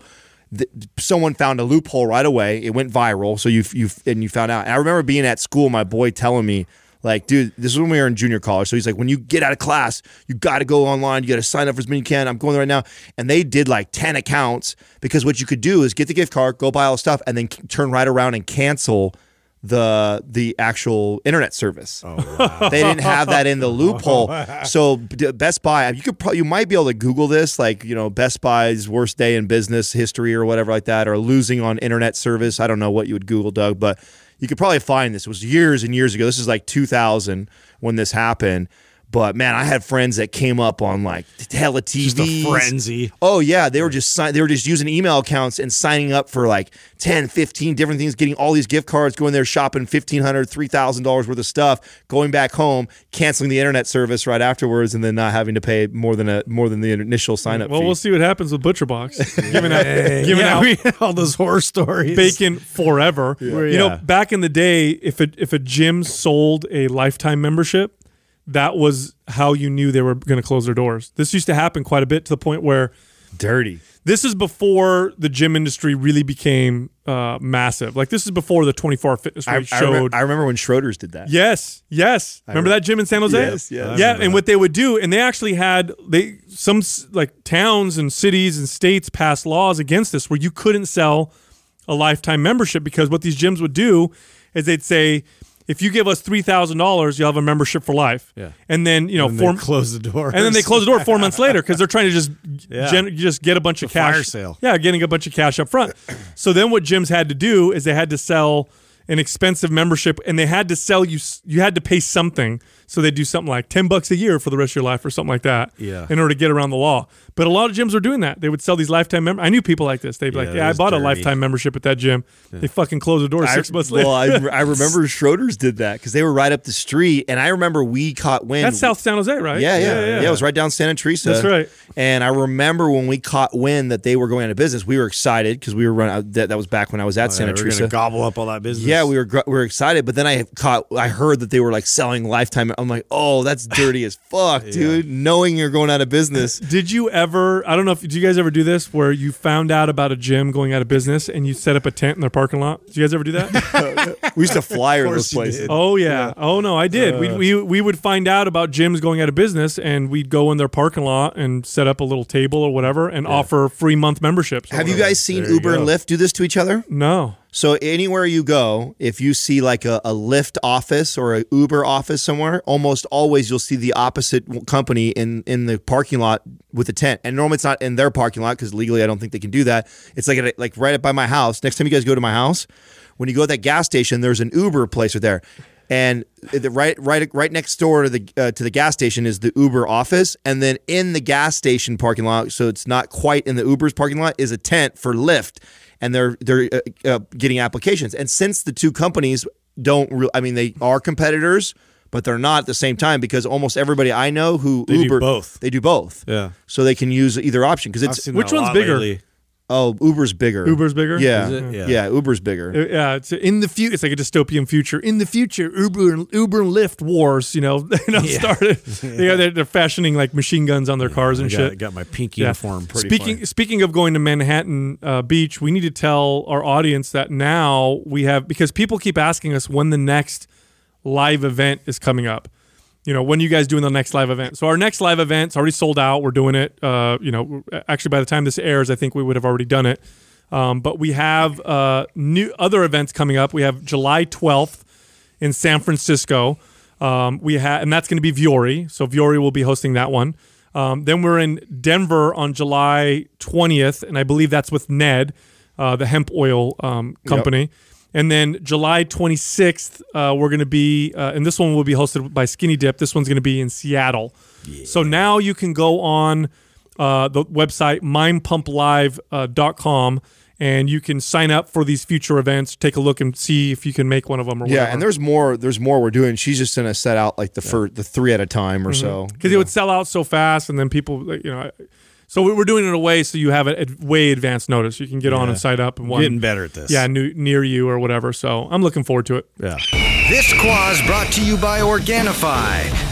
th- someone found a loophole right away. It went viral. So you you and you found out. And I remember being at school, my boy telling me, like, dude, this is when we were in junior college. So he's like, when you get out of class, you got to go online. You got to sign up for as many as you can. I'm going there right now. And they did like 10 accounts because what you could do is get the gift card, go buy all the stuff, and then c- turn right around and cancel the the actual internet service. Oh, wow. they didn't have that in the [laughs] loophole. So Best Buy, you could probably you might be able to Google this, like you know Best Buy's worst day in business history or whatever like that, or losing on internet service. I don't know what you would Google, Doug, but you could probably find this. It was years and years ago. This is like 2000 when this happened. But man, I had friends that came up on like tele Just a TV. frenzy. Oh yeah, they were just sign- they were just using email accounts and signing up for like 10, 15 different things, getting all these gift cards, going there shopping $1500, $3000 worth of stuff, going back home, canceling the internet service right afterwards and then not having to pay more than a more than the initial sign up Well, fee. we'll see what happens with Butcher Box. giving out, [laughs] giving yeah, out [laughs] we all those horror stories. bacon forever. Where- You know, back in the day, if a if a gym sold a lifetime membership, that was how you knew they were going to close their doors. This used to happen quite a bit to the point where dirty. this is before the gym industry really became uh, massive. Like this is before the 24 hour fitness I, rate I, showed. remember, I remember when Schroeder's did that. Yes, yes. Remember re- that gym in San Jose? Yes, yes. Yeah, and that. what they would do, and they actually had they some like towns and cities and states passed laws against this where you couldn't sell a lifetime membership because what these gyms would do is they'd say if you give us three thousand dollars, you'll have a membership for life. Yeah. and then you know and four, close the door. and then they close the door four months later because they're trying to just [laughs] Yeah. gen- just get a bunch of It's a fire cash. sale. Yeah, getting a bunch of cash up front. so then what gyms had to do is they had to sell an expensive membership and they had to sell you you had to pay something. So they do something like 10 bucks a year for the rest of your life or something like that Yeah. in order to get around the law. But a lot of gyms were doing that. They would sell these lifetime mem- I knew people like this. They'd be Yeah, like, "Yeah, I bought a lifetime membership at that gym." They fucking closed the door 6 months later. Well, I, I remember [laughs] Schroeder's did that because they were right up the street, and I remember we caught wind. That's South San Jose, right? Yeah, yeah, yeah, It was right down Santa Teresa. That's right. And I remember when we caught wind that they were going out of business, we were excited because we were running. Uh, that, that was back when I was at oh, Yeah, Santa we're Teresa. gobble up all that business. Yeah, we were we were excited, but then I caught I heard that they were like selling lifetime. I'm like, oh, that's dirty as fuck, [laughs] dude. Knowing you're going out of business. [laughs] Did you ever? I don't know if did you guys ever do this where you found out about a gym going out of business and you set up a tent in their parking lot? Did you guys ever do that? [laughs] We used to flyer those places. oh yeah. Oh no, I did. we, we we would find out about gyms going out of business and we'd go in their parking lot and set up a little table or whatever and offer free month memberships. or Have you whatever. guys seen There Uber and. Lyft do this to each other? No. So anywhere you go, if you see like a, a Lyft office or a Uber office somewhere, almost always you'll see the opposite company in in the parking lot with a tent. And normally it's not in their parking lot because legally I don't think they can do that. It's like like right up by my house. Next time you guys go to my house, when you go to that gas station, there's an Uber place right there. And the right, right, right next door to the uh, to the gas station is the Uber office, and then in the gas station parking lot, so it's not quite in the Uber's parking lot, is a tent for Lyft, and they're they're uh, uh, getting applications. And since the two companies don't, re- I mean, they are competitors, but they're not at the same time because almost everybody I know who They do Uber both. they do both, Yeah. so they can use either option because I've it's seen Which one's bigger? lately. Oh Uber's bigger, Uber's bigger? yeah, yeah, Yeah. Uber's bigger. Uh, Yeah, it's in the future. It's like a dystopian future. In the future, Uber and Uber and Lyft wars. You know, [laughs] you know started. [laughs] Yeah, they're, they're fashioning like machine guns on their cars and I shit. got, got my pink Yeah. uniform. Pretty speaking funny. speaking of going to Manhattan uh, Beach, we need to tell our audience that now we have because people keep asking us when the next live event is coming up. You know, when are you guys doing the next live event? So our next live event's already sold out. We're doing it. Uh, you know, actually by the time this airs, I think we would have already done it. Um, but we have uh, new other events coming up. We have July 12th in San Francisco. Um, we have, and that's going to be Vuori. So Vuori will be hosting that one. Um, then we're in Denver on July 20th, and I believe that's with Ned, uh, the hemp oil um, company. And then July 26th, uh, we're going to be, uh, and this one will be hosted by Skinny Dip. This one's going to be in Seattle. So now you can go on uh, the website mindpumplive.com and you can sign up for these future events. Take a look and see if you can make one of them or Yeah, and there's more. There's more we're doing. She's just gonna set out like the first, the three at a time or so. because it would sell out so fast, and then people, you know. I- So we- we're doing it in a way so you have it at way advanced notice. You can get on and sign up and one Getting better at this. yeah new, near you or whatever. So I'm looking forward to it. Yeah. This quaz brought to you by Organifi.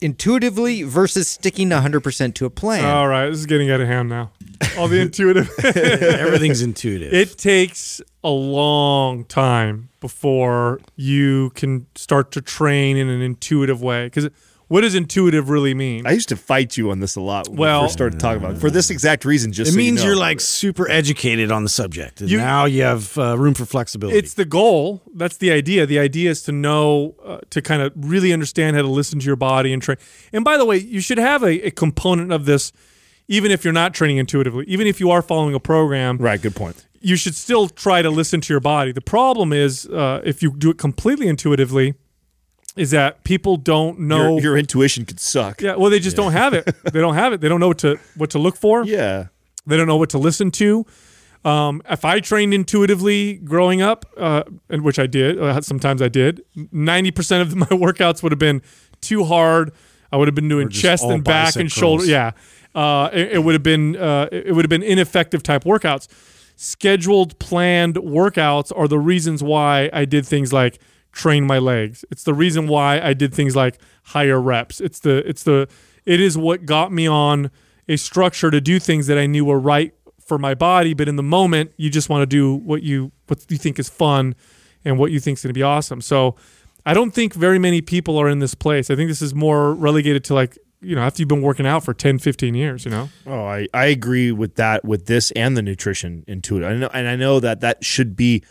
intuitively versus sticking 100% to a plan? All right, this is getting out of hand now. All the intuitive. [laughs] [laughs] Everything's intuitive. it takes a long time before you can start to train in an intuitive way. Because what does intuitive really mean? I used to fight you on this a lot when Well- we first started talking about it. For this exact reason, just it so you means know. you are like super educated on the subject. And You- now you have uh, room for flexibility. It's the goal. That's the idea. The idea is to know, uh, to kind of really understand how to listen to your body and train. And by the way, you should have a, a component of this, even if you're not training intuitively, even if you are following a program. right. Good point. You should still try to listen to your body. The problem is, uh, if you do it completely intuitively, is that people don't know. Your, your intuition could suck. yeah, well, they just don't have it. [laughs] They don't have it. They don't know what to what to look for. Yeah. They don't know what to listen to. Um, if I trained intuitively growing up, uh, and which I did, uh, sometimes I did, ninety percent of [laughs] my workouts would have been too hard. I would have been doing chest and back and shoulder. curls. Yeah, uh, it, it would have been uh, it would have been ineffective type workouts. Scheduled, planned workouts are the reasons why I did things like train my legs. It's the reason why I did things like higher reps. It's the it's the it is what got me on a structure to do things that I knew were right for my body, but in the moment you just want to do what you what you think is fun and what you think is going to be awesome. So I don't think very many people are in this place. I think this is more relegated to like, you know, after you've been working out for 10, 15 years, you know. Oh, I, I agree with that with this and the nutrition intuitive. I know, and I know that that should be.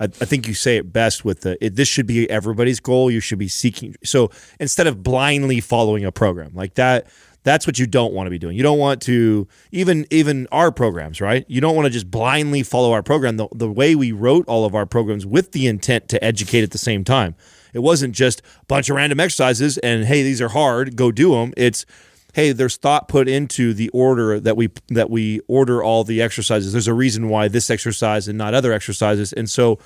I, I think you say it best with the. It, this should be everybody's goal. You should be seeking. So instead of blindly following a program like that, that's what you don't want to be doing. You don't want to even even our programs, right? You don't want to just blindly follow our program. The, the way we wrote all of our programs with the intent to educate at the same time. It wasn't just a bunch of random exercises and hey, these are hard, go do them. It's hey, there's thought put into the order that we that we order all the exercises. There's a reason why this exercise and not other exercises. And so,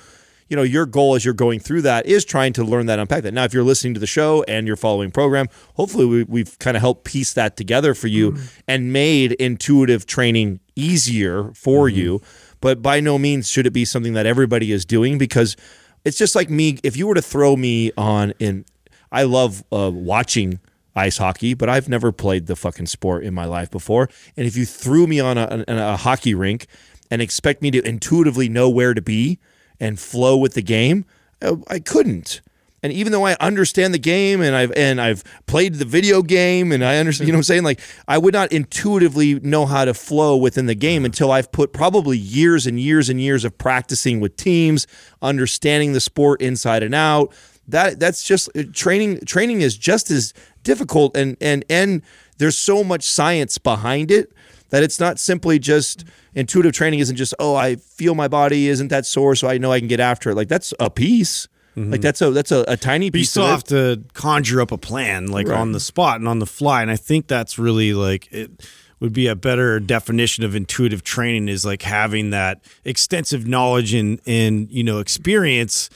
you know, your goal as you're going through that is trying to learn that, unpack that. Now, if you're listening to the show and you're following program, hopefully we, we've kind of helped piece that together for you and made intuitive training easier for you. But by no means should it be something that everybody is doing because it's just like me. If you were to throw me on in, I love uh, watching ice hockey, but I've never played the fucking sport in my life before. And if you threw me on a, a, a hockey rink and expect me to intuitively know where to be and flow with the game, I, I couldn't. And even though I understand the game and I've and I've played the video game and I understand, you know what I'm saying? Like I would not intuitively know how to flow within the game until I've put probably years and years and years of practicing with teams, understanding the sport inside and out. That that's just uh, training training is just as difficult and and and there's so much science behind it that it's not simply just intuitive training isn't just oh I feel my body isn't that sore so I know I can get after it. Like that's a piece. Like mm-hmm. that's a that's a, a tiny But you piece still of have to conjure up a plan, like on the spot and on the fly. And I think that's really like it would be a better definition of intuitive training is like having that extensive knowledge and and you know experience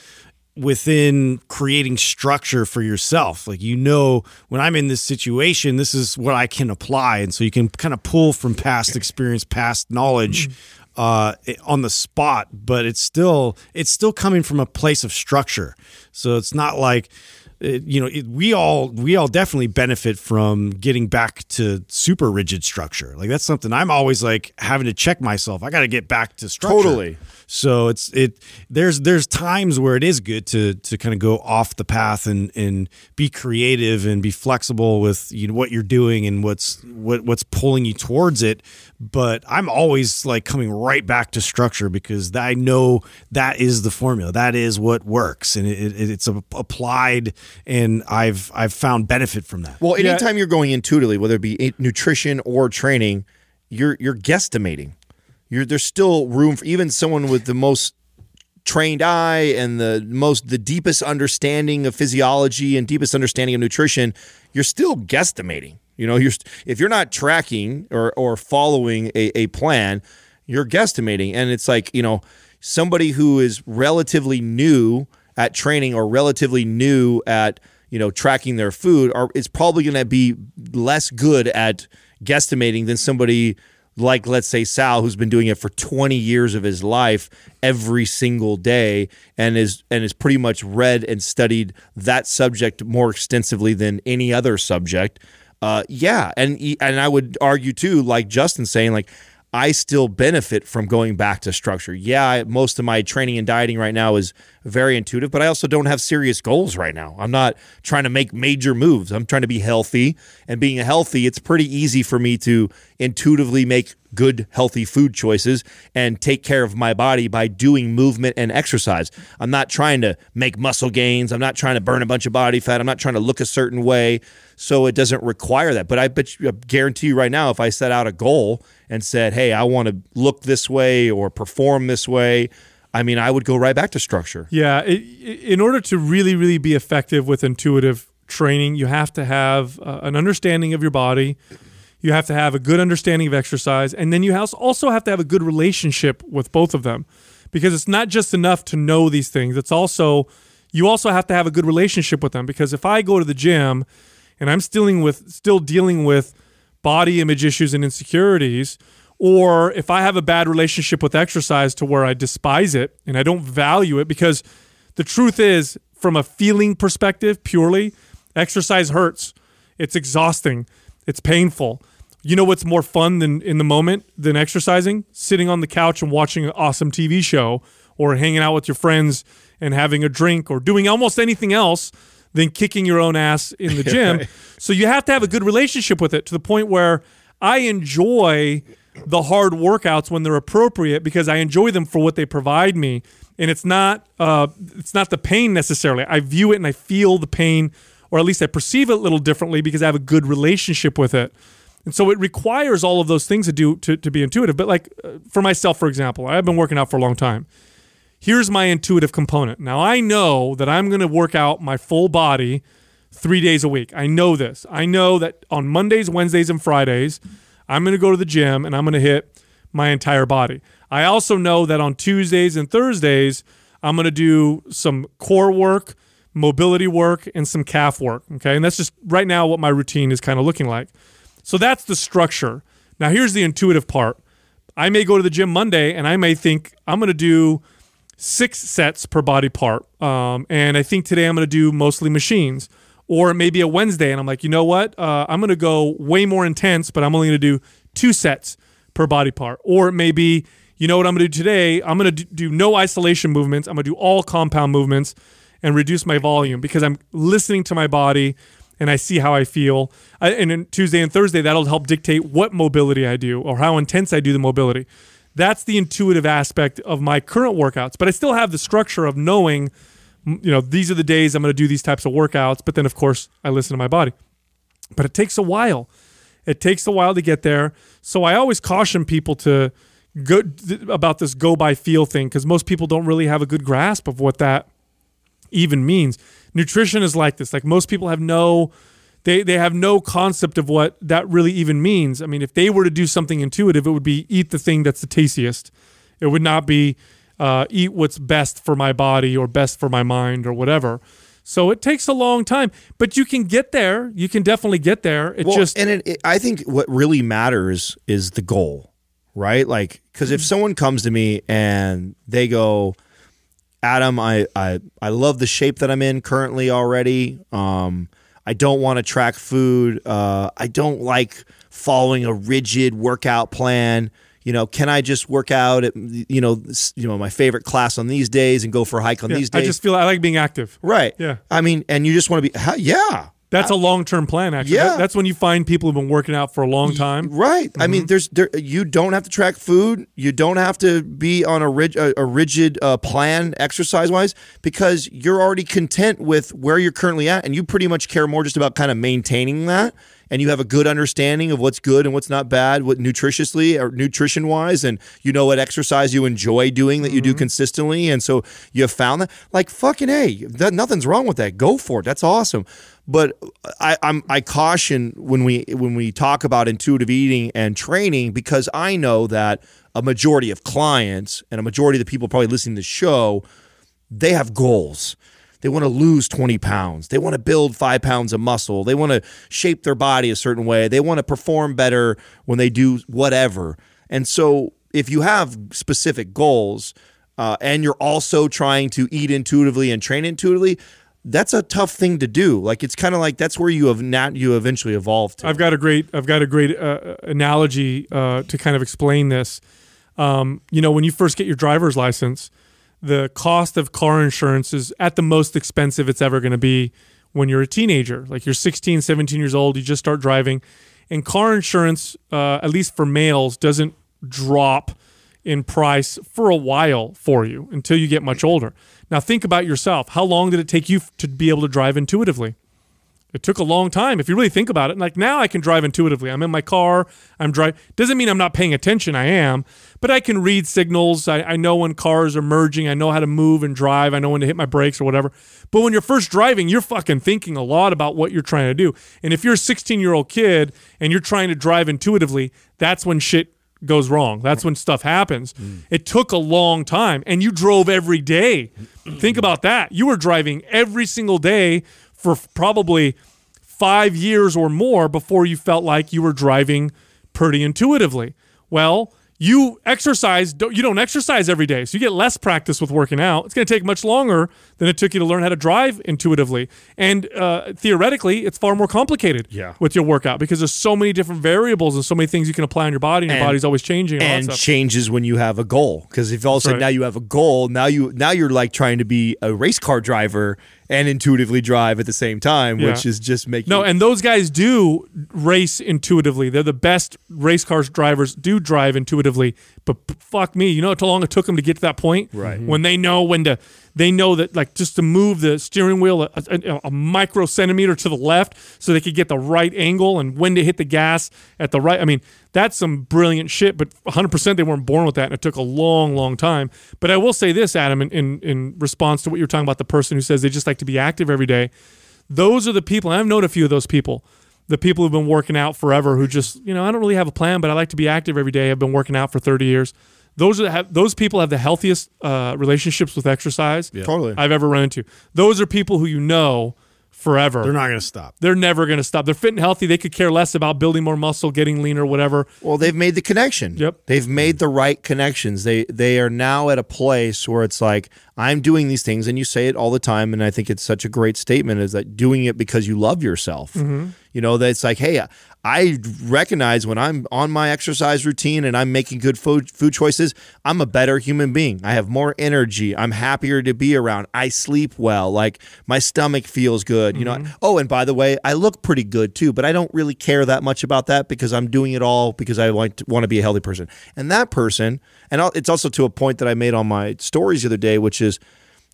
within creating structure for yourself. Like you know when I'm in this situation, this is what I can apply. And so you can kind of pull from past experience, past knowledge uh, on the spot, but it's still it's still coming from a place of structure. So it's not like it, you know it, we all we all definitely benefit from getting back to super rigid structure. Like that's something I'm always like having to check myself. I got to get back to structure. Totally. So it's it there's there's times where it is good to to kind of go off the path and and be creative and be flexible with you know what you're doing and what's what what's pulling you towards it. But I'm always like coming right back to structure because I know that is the formula. That is what works, and it, it, it's a, applied, and I've I've found benefit from that. Well, anytime you're going intuitively, whether it be nutrition or training, you're you're guesstimating. You're there's still room for even someone with the most trained eye and the most the deepest understanding of physiology and deepest understanding of nutrition, you're still guesstimating. You know, you're if you're not tracking or or following a, a plan, you're guesstimating. And it's like, you know, somebody who is relatively new at training or relatively new at, you know, tracking their food are is probably gonna be less good at guesstimating than somebody like let's say Sal who's been doing it for 20 years of his life every single day and is and is pretty much read and studied that subject more extensively than any other subject uh, yeah and and I would argue too like Justin saying like I still benefit from going back to structure. Yeah, I, most of my training and dieting right now is very intuitive, but I also don't have serious goals right now. I'm not trying to make major moves. I'm trying to be healthy. And being healthy, it's pretty easy for me to intuitively make good, healthy food choices and take care of my body by doing movement and exercise. I'm not trying to make muscle gains. I'm not trying to burn a bunch of body fat. I'm not trying to look a certain way. So it doesn't require that. But I I guarantee you right now, if I set out a goal and said, hey, I want to look this way or perform this way, I mean, I would go right back to structure. Yeah, it, in order to really, really be effective with intuitive training, you have to have uh, an understanding of your body. You have to have a good understanding of exercise, and then you also have to have a good relationship with both of them, because it's not just enough to know these things. It's also you also have to have a good relationship with them. Because if I go to the gym and I'm still dealing with still dealing with body image issues and insecurities, or if I have a bad relationship with exercise to where I despise it and I don't value it, because the truth is, from a feeling perspective, purely, exercise hurts. It's exhausting. It's painful. You know what's more fun than in the moment than exercising? Sitting on the couch and watching an awesome TV show or hanging out with your friends and having a drink or doing almost anything else than kicking your own ass in the [laughs] gym. So you have to have a good relationship with it to the point where I enjoy the hard workouts when they're appropriate because I enjoy them for what they provide me. And it's not uh, it's not the pain necessarily. I view it and I feel the pain, or at least I perceive it a little differently because I have a good relationship with it. And so it requires all of those things to do to, to be intuitive. But like uh, for myself, for example, I've been working out for a long time. Here's my intuitive component. Now I know that I'm going to work out my full body three days a week. I know this. I know that on Mondays, Wednesdays, and Fridays, I'm going to go to the gym and I'm going to hit my entire body. I also know that on Tuesdays and Thursdays, I'm going to do some core work, mobility work, and some calf work. Okay. And that's just right now what my routine is kind of looking like. So that's the structure. Now, here's the intuitive part. I may go to the gym Monday and I may think I'm going to do six sets per body part. Um, and I think today I'm going to do mostly machines. Or maybe a Wednesday and I'm like, you know what? Uh, I'm to go way more intense, but I'm only to do two sets per body part. Or maybe you know what I'm to do today? I'm to do no isolation movements. I'm to do all compound movements and reduce my volume because I'm listening to my body and I see how I feel. I, and then Tuesday and Thursday, that'll help dictate what mobility I do or how intense I do the mobility. That's the intuitive aspect of my current workouts. But I still have the structure of knowing, you know, these are the days I'm going to do these types of workouts. But then, of course, I listen to my body. But it takes a while. It takes a while to get there. So I always caution people to go th- about this go by feel thing because most people don't really have a good grasp of what that even means. Nutrition is like this. Like most people have no they they have no concept of what that really even means. I mean, if they were to do something intuitive, it would be eat the thing that's the tastiest. It would not be uh, eat what's best for my body or best for my mind or whatever. So it takes a long time, but you can get there. You can definitely get there. It Well, just and it, it, I think what really matters is the goal, right? Like, because if someone comes to me and they go, Adam, I, I I love the shape that I'm in currently already. Um, I don't want to track food. Uh, I don't like following a rigid workout plan. You know, can I just work out at you know you know my favorite class on these days and go for a hike on yeah, these days? I just feel I like being active. Right. Yeah. I mean, and you just want to be, ha- yeah, That's a long term plan, actually. Yeah. That- that's when you find people who've been working out for a long time. Right. I Mm-hmm. mean, there's there. You don't have to track food. You don't have to be on a, rig, a, a rigid uh, plan exercise wise because you're already content with where you're currently at, and you pretty much care more just about kind of maintaining that. And you have a good understanding of what's good and what's not bad, what nutritiously or nutrition wise, and you know what exercise you enjoy doing that you Mm-hmm. do consistently, and so you have found that. Like fucking a, that, nothing's wrong with that. Go for it. That's awesome. But I, I'm I caution when we when we talk about intuitive eating and training because I know that a majority of clients and a majority of the people probably listening to the show, they have goals. They want to lose 20 pounds. They want to build five pounds of muscle. They want to shape their body a certain way. They want to perform better when they do whatever. And so, if you have specific goals uh, and you're also trying to eat intuitively and train intuitively, that's a tough thing to do. Like it's kind of like that's where you have not you eventually evolve to. I've got a great I've got a great uh, analogy uh, to kind of explain this. Um, you know, when you first get your driver's license, the cost of car insurance is at the most expensive it's ever going to be when you're a teenager. Like you're 16, 17 years old, you just start driving, and car insurance, uh, at least for males, doesn't drop in price for a while for you until you get much older. Now think about yourself. How long did it take you to be able to drive intuitively? It took a long time. If you really think about it, like now I can drive intuitively. I'm in my car. I'm driving. Doesn't mean I'm not paying attention. I am, but I can read signals. I, I know when cars are merging. I know how to move and drive. I know when to hit my brakes or whatever. But when you're first driving, you're fucking thinking a lot about what you're trying to do. And if you're a 16 year old kid and you're trying to drive intuitively, that's when shit goes wrong. That's when stuff happens. Mm. It took a long time, and you drove every day. Think about that. You were driving every single day for probably five years or more before you felt like you were driving pretty intuitively. Well, you exercise, don't- you don't exercise every day, so you get less practice with working out. It's going to take much longer than it took you to learn how to drive intuitively. And uh, theoretically, it's far more complicated Yeah. with your workout because there's so many different variables and so many things you can apply on your body, and, your body's always changing. And, and changes when you have a goal because if all of a sudden right. now you have a goal now you now you're like trying to be a race car driver and intuitively drive at the same time which is just making No, and those guys do race intuitively. They're the best race cars drivers do drive intuitively. But fuck me, you know how long it took them to get to that point? Right. When they know when to, they know that like just to move the steering wheel a, a, a micro centimeter to the left so they could get the right angle and when to hit the gas at the right. I mean, that's some brilliant shit. But 100% they weren't born with that, and it took a long, long time. But I will say this, Adam, in in, in response to what you're talking about, the person who says they just like to be active every day those are the people i've known a few of those people the people who've been working out forever who just you know i don't really have a plan but i like to be active every day i've been working out for 30 years those are have, those people have the healthiest uh, relationships with exercise Totally. i've ever run into those are people who you know forever They're not going to stop. they're never going to stop they're fit and healthy they could care less about building more muscle getting leaner whatever Well, they've made the connection. Yep. They've made the right connections. They they are now at a place where it's like I'm doing these things, and you say it all the time, and I think it's such a great statement is that doing it because you love yourself. You know, that it's like, hey, I recognize when I'm on my exercise routine and I'm making good food food choices, I'm a better human being. I have more energy. I'm happier to be around. I sleep well. Like my stomach feels good. You know. Mm-hmm. Oh, and by the way, I look pretty good too, but I don't really care that much about that because I'm doing it all because I want to, want to be a healthy person. And that person, and it's also to a point that I made on my stories the other day, which is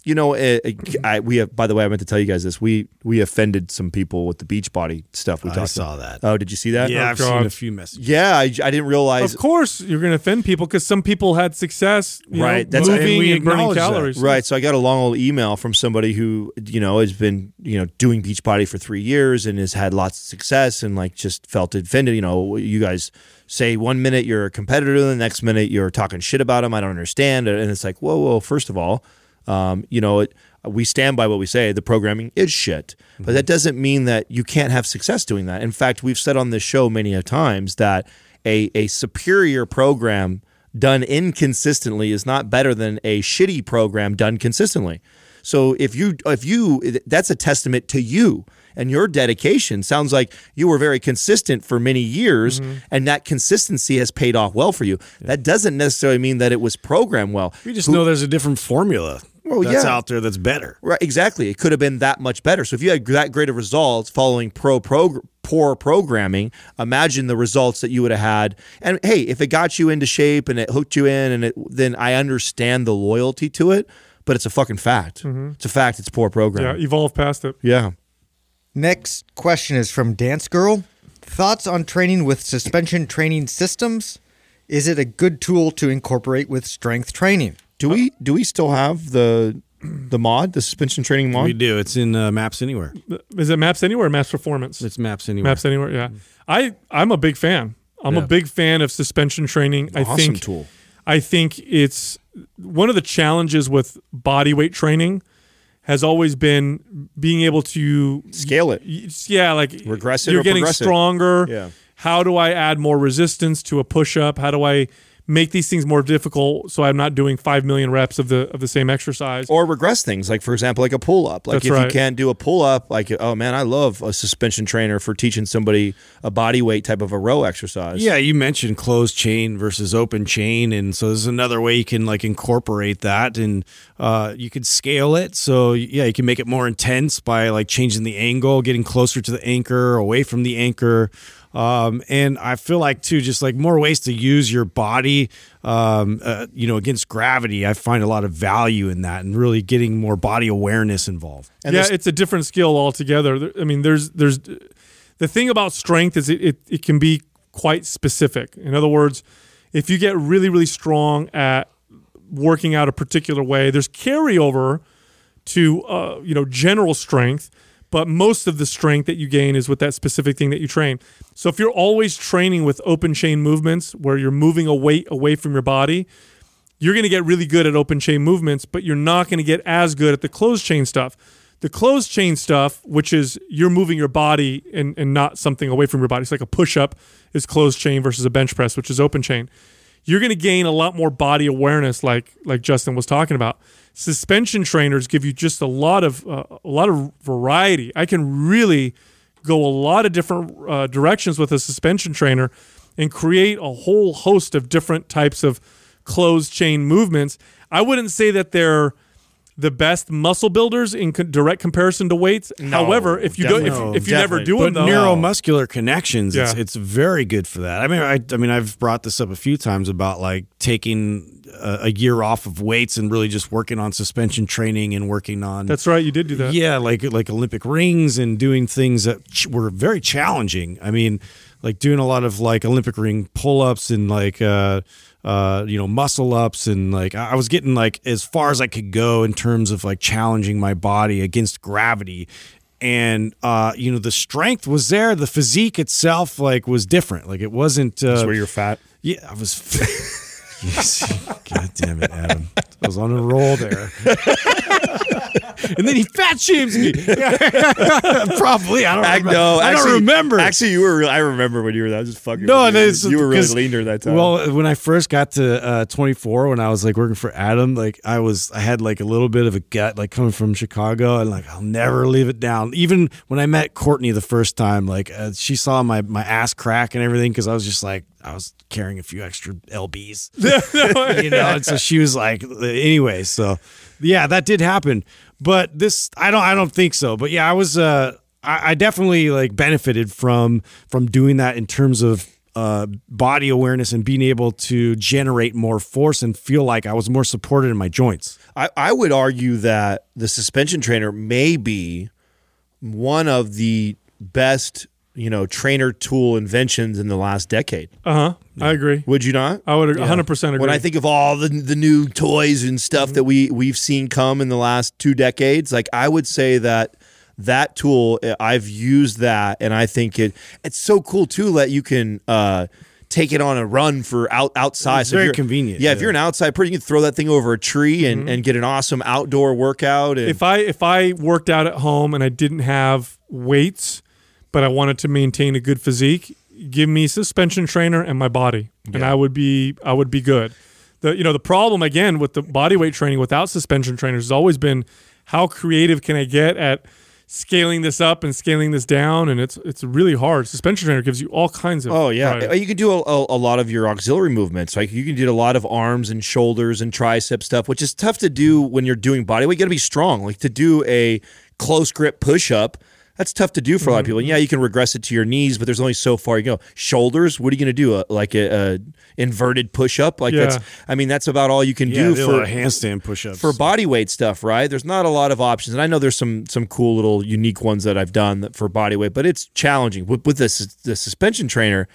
you know, eh, eh, I, we have. By the way, I meant to tell you guys this. We we offended some people with the beach body stuff. We I talked saw about. that. Oh, did you see that? Yeah, Oh, I've God. seen a few messages. Yeah, I, I didn't realize. of course you're going to offend people because some people had success you Right, know, that's- and moving we and, burning acknowledge that. Right. So I got a long old email from somebody who, you know, has been, you know, doing Beachbody for three years and has had lots of success and like just felt offended. You know, you guys say one minute you're a competitor, the next minute you're talking shit about them. I don't understand. And it's like, whoa, whoa, first of all, um, you know, it, we stand by what we say. The programming is shit, but that doesn't mean that you can't have success doing that. In fact, we've said on this show many a times that a, a superior program done inconsistently is not better than a shitty program done consistently. So if you if you that's a testament to you and your dedication. Sounds like you were very consistent for many years and that consistency has paid off well for you. That doesn't necessarily mean that it was programmed well. We just know there's a different formula. Well, that's yeah. out there that's better. Right, exactly. It could have been that much better. So if you had that great of results following pro prog- poor programming, imagine the results that you would have had. And hey, if it got you into shape and it hooked you in, and it, then I understand the loyalty to it. But it's a fucking fact. Mm-hmm. It's a fact. It's poor programming. Yeah, evolve past it. Yeah. Next question is from Dance Girl. Thoughts on training with suspension training systems? Is it a good tool to incorporate with strength training? Do we do we still have the the mod, the suspension training mod? We do. It's in uh, Maps Anywhere. Is it Maps Anywhere or Maps Performance? It's Maps Anywhere. Maps Anywhere, yeah. I, I'm a big fan. I'm a big fan of suspension training. I Awesome think tool. I think it's one of the challenges with body weight training has always been being able to Scale it. yeah, like Regress it You're or getting progress stronger. Yeah. How do I add more resistance to a push up? How do I make these things more difficult so I'm not doing five million reps of the of the same exercise? or regress things like for example like a pull up like That's if you can't do a pull up like oh man i love a suspension trainer for teaching somebody a body weight type of a row exercise Yeah, you mentioned closed chain versus open chain, and so there's another way you can like incorporate that, and uh, you could scale it. So yeah, you can make it more intense by like changing the angle, getting closer to the anchor, away from the anchor. Um, and I feel like too, just like more ways to use your body, um, uh, you know, against gravity. I find a lot of value in that, and really getting more body awareness involved. And yeah, it's a different skill altogether. I mean, there's there's the thing about strength is it, it, it can be quite specific. In other words, if you get really really strong at working out a particular way, there's carryover to uh, you know general strength, but most of the strength that you gain is with that specific thing that you train. So if you're always training with open chain movements where you're moving a weight away from your body, you're going to get really good at open chain movements, but you're not going to get as good at the closed chain stuff. The closed chain stuff, which is you're moving your body and, and not something away from your body. It's like a push up is closed chain versus a bench press, which is open chain. You're going to gain a lot more body awareness, like like Justin was talking about. Suspension trainers give you just a lot of uh, a lot of variety. I can really go a lot of different uh, directions with a suspension trainer and create a whole host of different types of closed chain movements. I wouldn't say that they're the best muscle builders in co- direct comparison to weights. However, if you do, if, if you never do but them though, neuromuscular connections, it's, Yeah. it's very good for that. I mean, I, I mean, I've brought this up a few times about like taking a, a year off of weights and really just working on suspension training and working on that's right, you did do that. yeah, like like Olympic rings and doing things that ch- were very challenging. I mean, like doing a lot of like Olympic ring pull ups and like uh uh you know muscle ups and like I was getting like as far as I could go in terms of like challenging my body against gravity. And uh, you know the strength was there. The physique itself, like, was different. Like, it wasn't. Uh, That's where you're fat yeah, I was. [laughs] Yes. God damn it, Adam! I was on a roll there. And then he fat shames me. [laughs] Probably, I don't. Remember. no, I actually, don't remember. Actually, you were. Real, I remember when you were. that. I was just fucking. No, and you. it's you were really leaner that time. Well, when I first got to uh, 24, when I was like working for Adam, like I was, I had like a little bit of a gut, like coming from Chicago, and like I'll never leave it down. Even when I met Courtney the first time, like uh, she saw my my ass crack and everything because I was just like I was carrying a few extra lbs, [laughs] you know. And so she was like, anyway, so yeah, that did happen. But this, I don't, I don't think so. But yeah, I was, uh, I, I definitely like benefited from from doing that in terms of uh, body awareness and being able to generate more force and feel like I was more supported in my joints. I, I would argue that the suspension trainer may be one of the best, you know, trainer tool inventions in the last decade. Uh huh. I agree. Would you not? I would 100 percent agree. When I think of all the the new toys and stuff that we we've seen come in the last two decades, like I would say that that tool eh, I've used that and I think it it's so cool too that you can uh take it on a run for out outside. It's So very convenient, Yeah, if you're an outside person, you can throw that thing over a tree and, and get an awesome outdoor workout. And if I if I worked out at home and I didn't have weights, but I wanted to maintain a good physique, give me suspension trainer and my body, and I would be I would be good. The you know the problem again with the body weight training without suspension trainers has always been how creative can I get at scaling this up and scaling this down, and it's it's really hard. Suspension trainer gives you all kinds of. Oh yeah, variety. Uh, you can do a, a, a lot of your auxiliary movements. Like you can do a lot of arms and shoulders and tricep stuff, which is tough to do when you're doing body weight. You got to be strong. Like to do a close grip push up, that's tough to do for a lot of mm-hmm. people. And yeah, you can regress it to your knees, but there's only so far you go. Shoulders, what are you going to do? A, like a, a inverted push up? Like Yeah. that's. I mean, that's about all you can Yeah, do for handstand push-ups for body weight stuff, right? There's not a lot of options, and I know there's some some cool little unique ones that I've done that for body weight, but it's challenging with, with this the suspension trainer.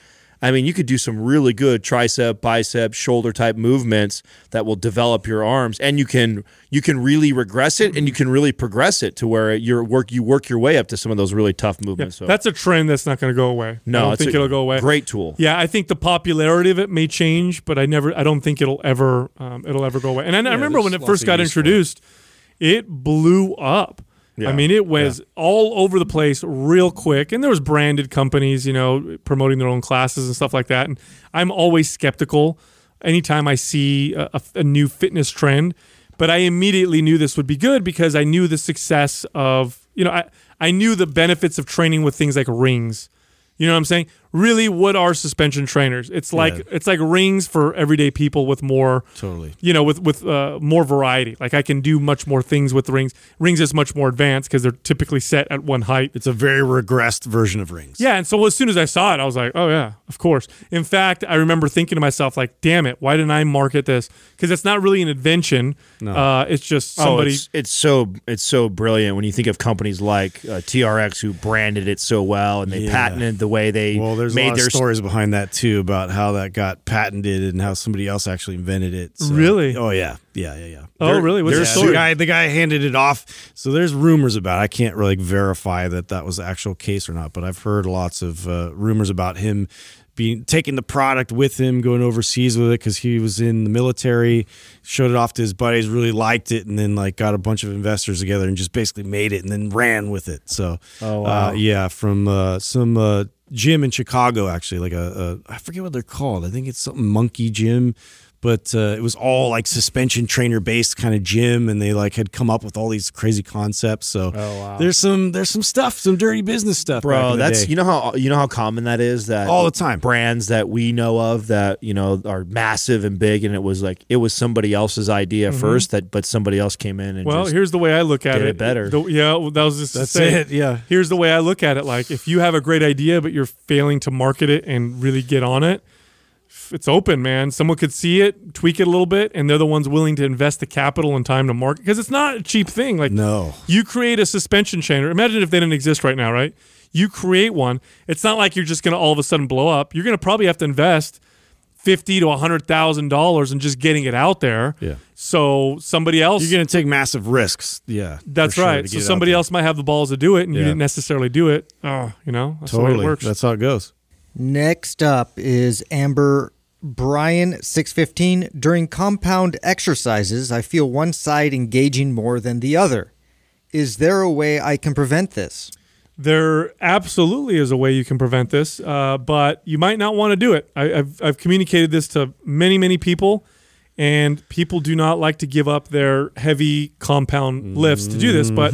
I mean, you could do some really good tricep, bicep, shoulder type movements that will develop your arms, and you can you can really regress it, and you can really progress it to where your work you work your way up to some of those really tough Yeah, movements. So that's a trend that's not going to go away. no, I don't think it'll go away. Great tool. Yeah, I think the popularity of it may change, but I never, I don't think it'll ever, um, it'll ever go away. And I, I remember when it first got use for it. introduced, it blew up. I mean, it was all over the place real quick, and there was branded companies, you know, promoting their own classes and stuff like that. And I'm always skeptical anytime I see a, a- a new fitness trend, but I immediately knew this would be good because I knew the success of, you know, I, I knew the benefits of training with things like rings. You know what I'm saying? Really, what are suspension trainers? It's like Yeah. it's like rings for everyday people with more Totally. you know, with with uh, more variety. Like I can do much more things with rings. Rings is much more advanced because they're typically set at one height. It's a very regressed version of rings. Yeah, and so as soon as I saw it, I was like, oh yeah, of course. In fact, I remember thinking to myself, like, damn it, why didn't I market this? Because it's not really an invention. Uh, it's just somebody. Oh, it's, it's so it's so brilliant when you think of companies like uh, TRX who branded it so well and they Yeah. patented the way they Well, there's a made lot their of stories behind that too about how that got patented and how somebody else actually invented it. So- Really? Oh yeah, yeah, yeah, yeah. oh, really? What's the story? the guy. The guy handed it off. So there's rumors about. It. I can't really verify that that was the actual case or not, but I've heard lots of uh, rumors about him being taking the product with him, going overseas with it because he was in the military. Showed it off to his buddies, really liked it, and then like got a bunch of investors together and just basically made it and then ran with it. So, Oh, wow. uh, yeah, from uh, some. Gym in Chicago, actually, like a, a I forget what they're called. I think it's something Monkey Gym, but uh, it was all like suspension trainer based kind of gym, and they like had come up with all these crazy concepts. So there's some there's some stuff, some dirty business stuff, Bro, that's day. you know how you know how common that is that All the time. brands that we know of that you know are massive and big and it was like it was somebody else's idea first that but somebody else came in and Mm-hmm. Well, just, here's the way I look at did it. it better. The- yeah, well, that was just That's it, yeah. Here's the way I look at it. Like, if you have a great idea, but you're failing to market it and really get on it, it's open, man. Someone could see it, tweak it a little bit, and they're the ones willing to invest the capital and time to market because it's not a cheap thing. Like, No. you create a suspension trainer. Imagine if they didn't exist right now, right? You create one. It's not like you're just going to all of a sudden blow up. You're going to probably have to invest fifty to hundred thousand dollars in just getting it out there. Yeah. So somebody else. You're gonna take massive risks. Yeah, that's for sure, right. So get it out somebody else might have the balls to do it, and you didn't necessarily do it. Oh, you know, that's the way totally. it works. That's how it goes. Next up is Amber Brian 615. During compound exercises, I feel one side engaging more than the other. Is there a way I can prevent this? There absolutely is a way you can prevent this, uh, but you might not want to do it. I, I've, I've communicated this to many, many people, and people do not like to give up their heavy compound lifts to do this. But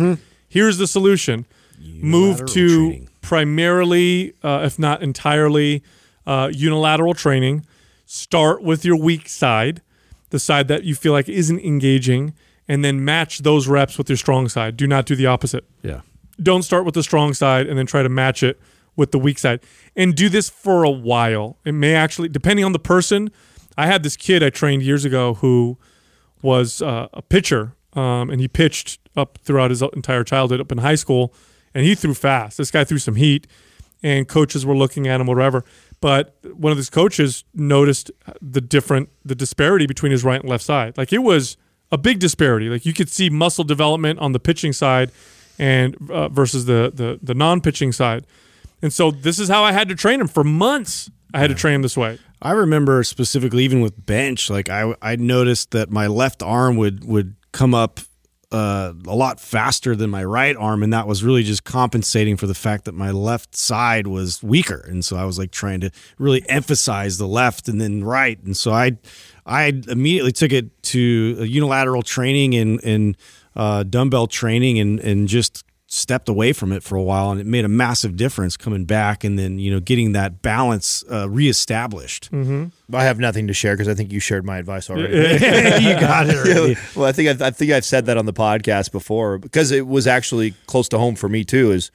here's the solution move to training. primarily, uh, if not entirely, uh, unilateral training. Start with your weak side, the side that you feel like isn't engaging, and then match those reps with your strong side. Do not do the opposite Yeah. don't start with the strong side and then try to match it with the weak side and do this for a while it may actually depending on the person i had this kid i trained years ago who was uh, a pitcher um, and he pitched up throughout his entire childhood up in high school and he threw fast this guy threw some heat and coaches were looking at him or whatever. But one of his coaches noticed the different the disparity between his right and left side. Like it was a big disparity. Like you could see muscle development on the pitching side and uh, versus the, the the non-pitching side. And so this is how i had to train him. For months i had to train him this way. I remember specifically, even with bench, like I I noticed that my left arm would would come up uh, a lot faster than my right arm, and that was really just compensating for the fact that my left side was weaker, and so I was like trying to really emphasize the left and then right, and so I I immediately took it to a unilateral training and and uh, dumbbell training and and just stepped away from it for a while, and it made a massive difference coming back, and then you know getting that balance uh, reestablished. I have nothing to share because I think you shared my advice already. [laughs] you got it. Already. [laughs] well, I think I've, I think I've said that on the podcast before because it was actually close to home for me too. Is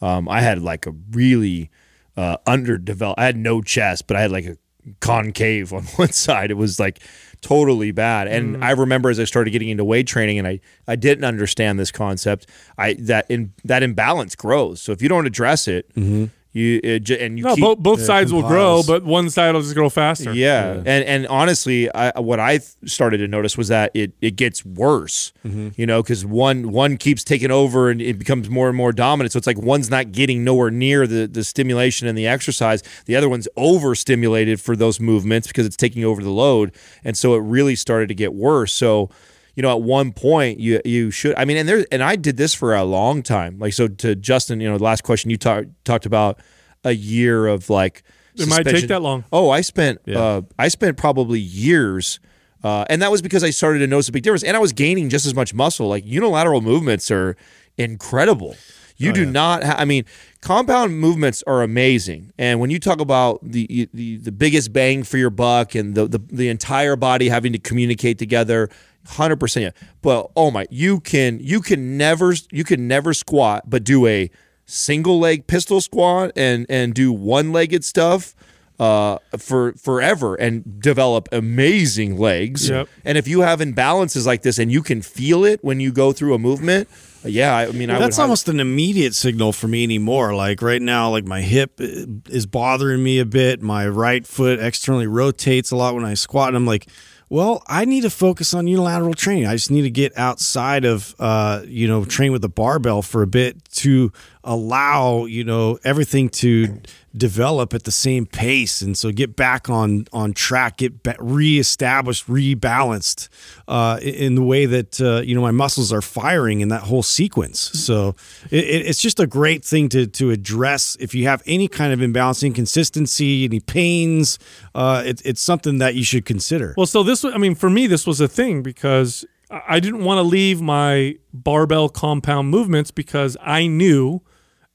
um, I had like a really uh, underdeveloped. I had no chest, but I had like a concave on [laughs] one side. It was like totally bad. And mm. I remember as I started getting into weight training, and I I didn't understand this concept. I that in that imbalance grows. So if you don't address it, mm-hmm. You uh, it, and you No, keep, both, both sides will grow, but one side will just grow faster. yeah. and and honestly, I, what I started to notice was that it it gets worse. You know, because one one keeps taking over and it becomes more and more dominant. So it's like one's not getting nowhere near the the stimulation and the exercise. The other one's overstimulated for those movements because it's taking over the load, and so it really started to get worse. So. You know, at one point, you you should. I mean, and there, and I did this for a long time. Like, so to Justin, you know, the last question you talked talked about a year of like. It might take that long. Oh, I spent uh, I spent probably years, uh, and that was because I started to notice a big difference, and I was gaining just as much muscle. Like unilateral movements are incredible. You Oh, do not. Ha- I mean, compound movements are amazing, and when you talk about the the, the biggest bang for your buck and the, the the entire body having to communicate together. Hundred percent, yeah. But oh my, you can you can never you can never squat, but do a single leg pistol squat and and do one legged stuff uh, for forever and develop amazing legs. Yep. And if you have imbalances like this and you can feel it when you go through a movement, yeah, I mean, I That's almost an immediate signal for me anymore. Like right now, like my hip is bothering me a bit. My right foot externally rotates a lot when I squat, and I'm like, well, I need to focus on unilateral training. I just need to get outside of, uh, you know, train with a barbell for a bit to allow, you know, everything to develop at the same pace, and so get back on on track, get reestablished, rebalanced uh, in the way that uh, you know my muscles are firing in that whole sequence. So it, it- it's just a great thing to to address if you have any kind of imbalance, inconsistency, any pains. Uh, it, it's something that you should consider. Well, so this, I mean, for me, this was a thing because I didn't want to leave my barbell compound movements because I knew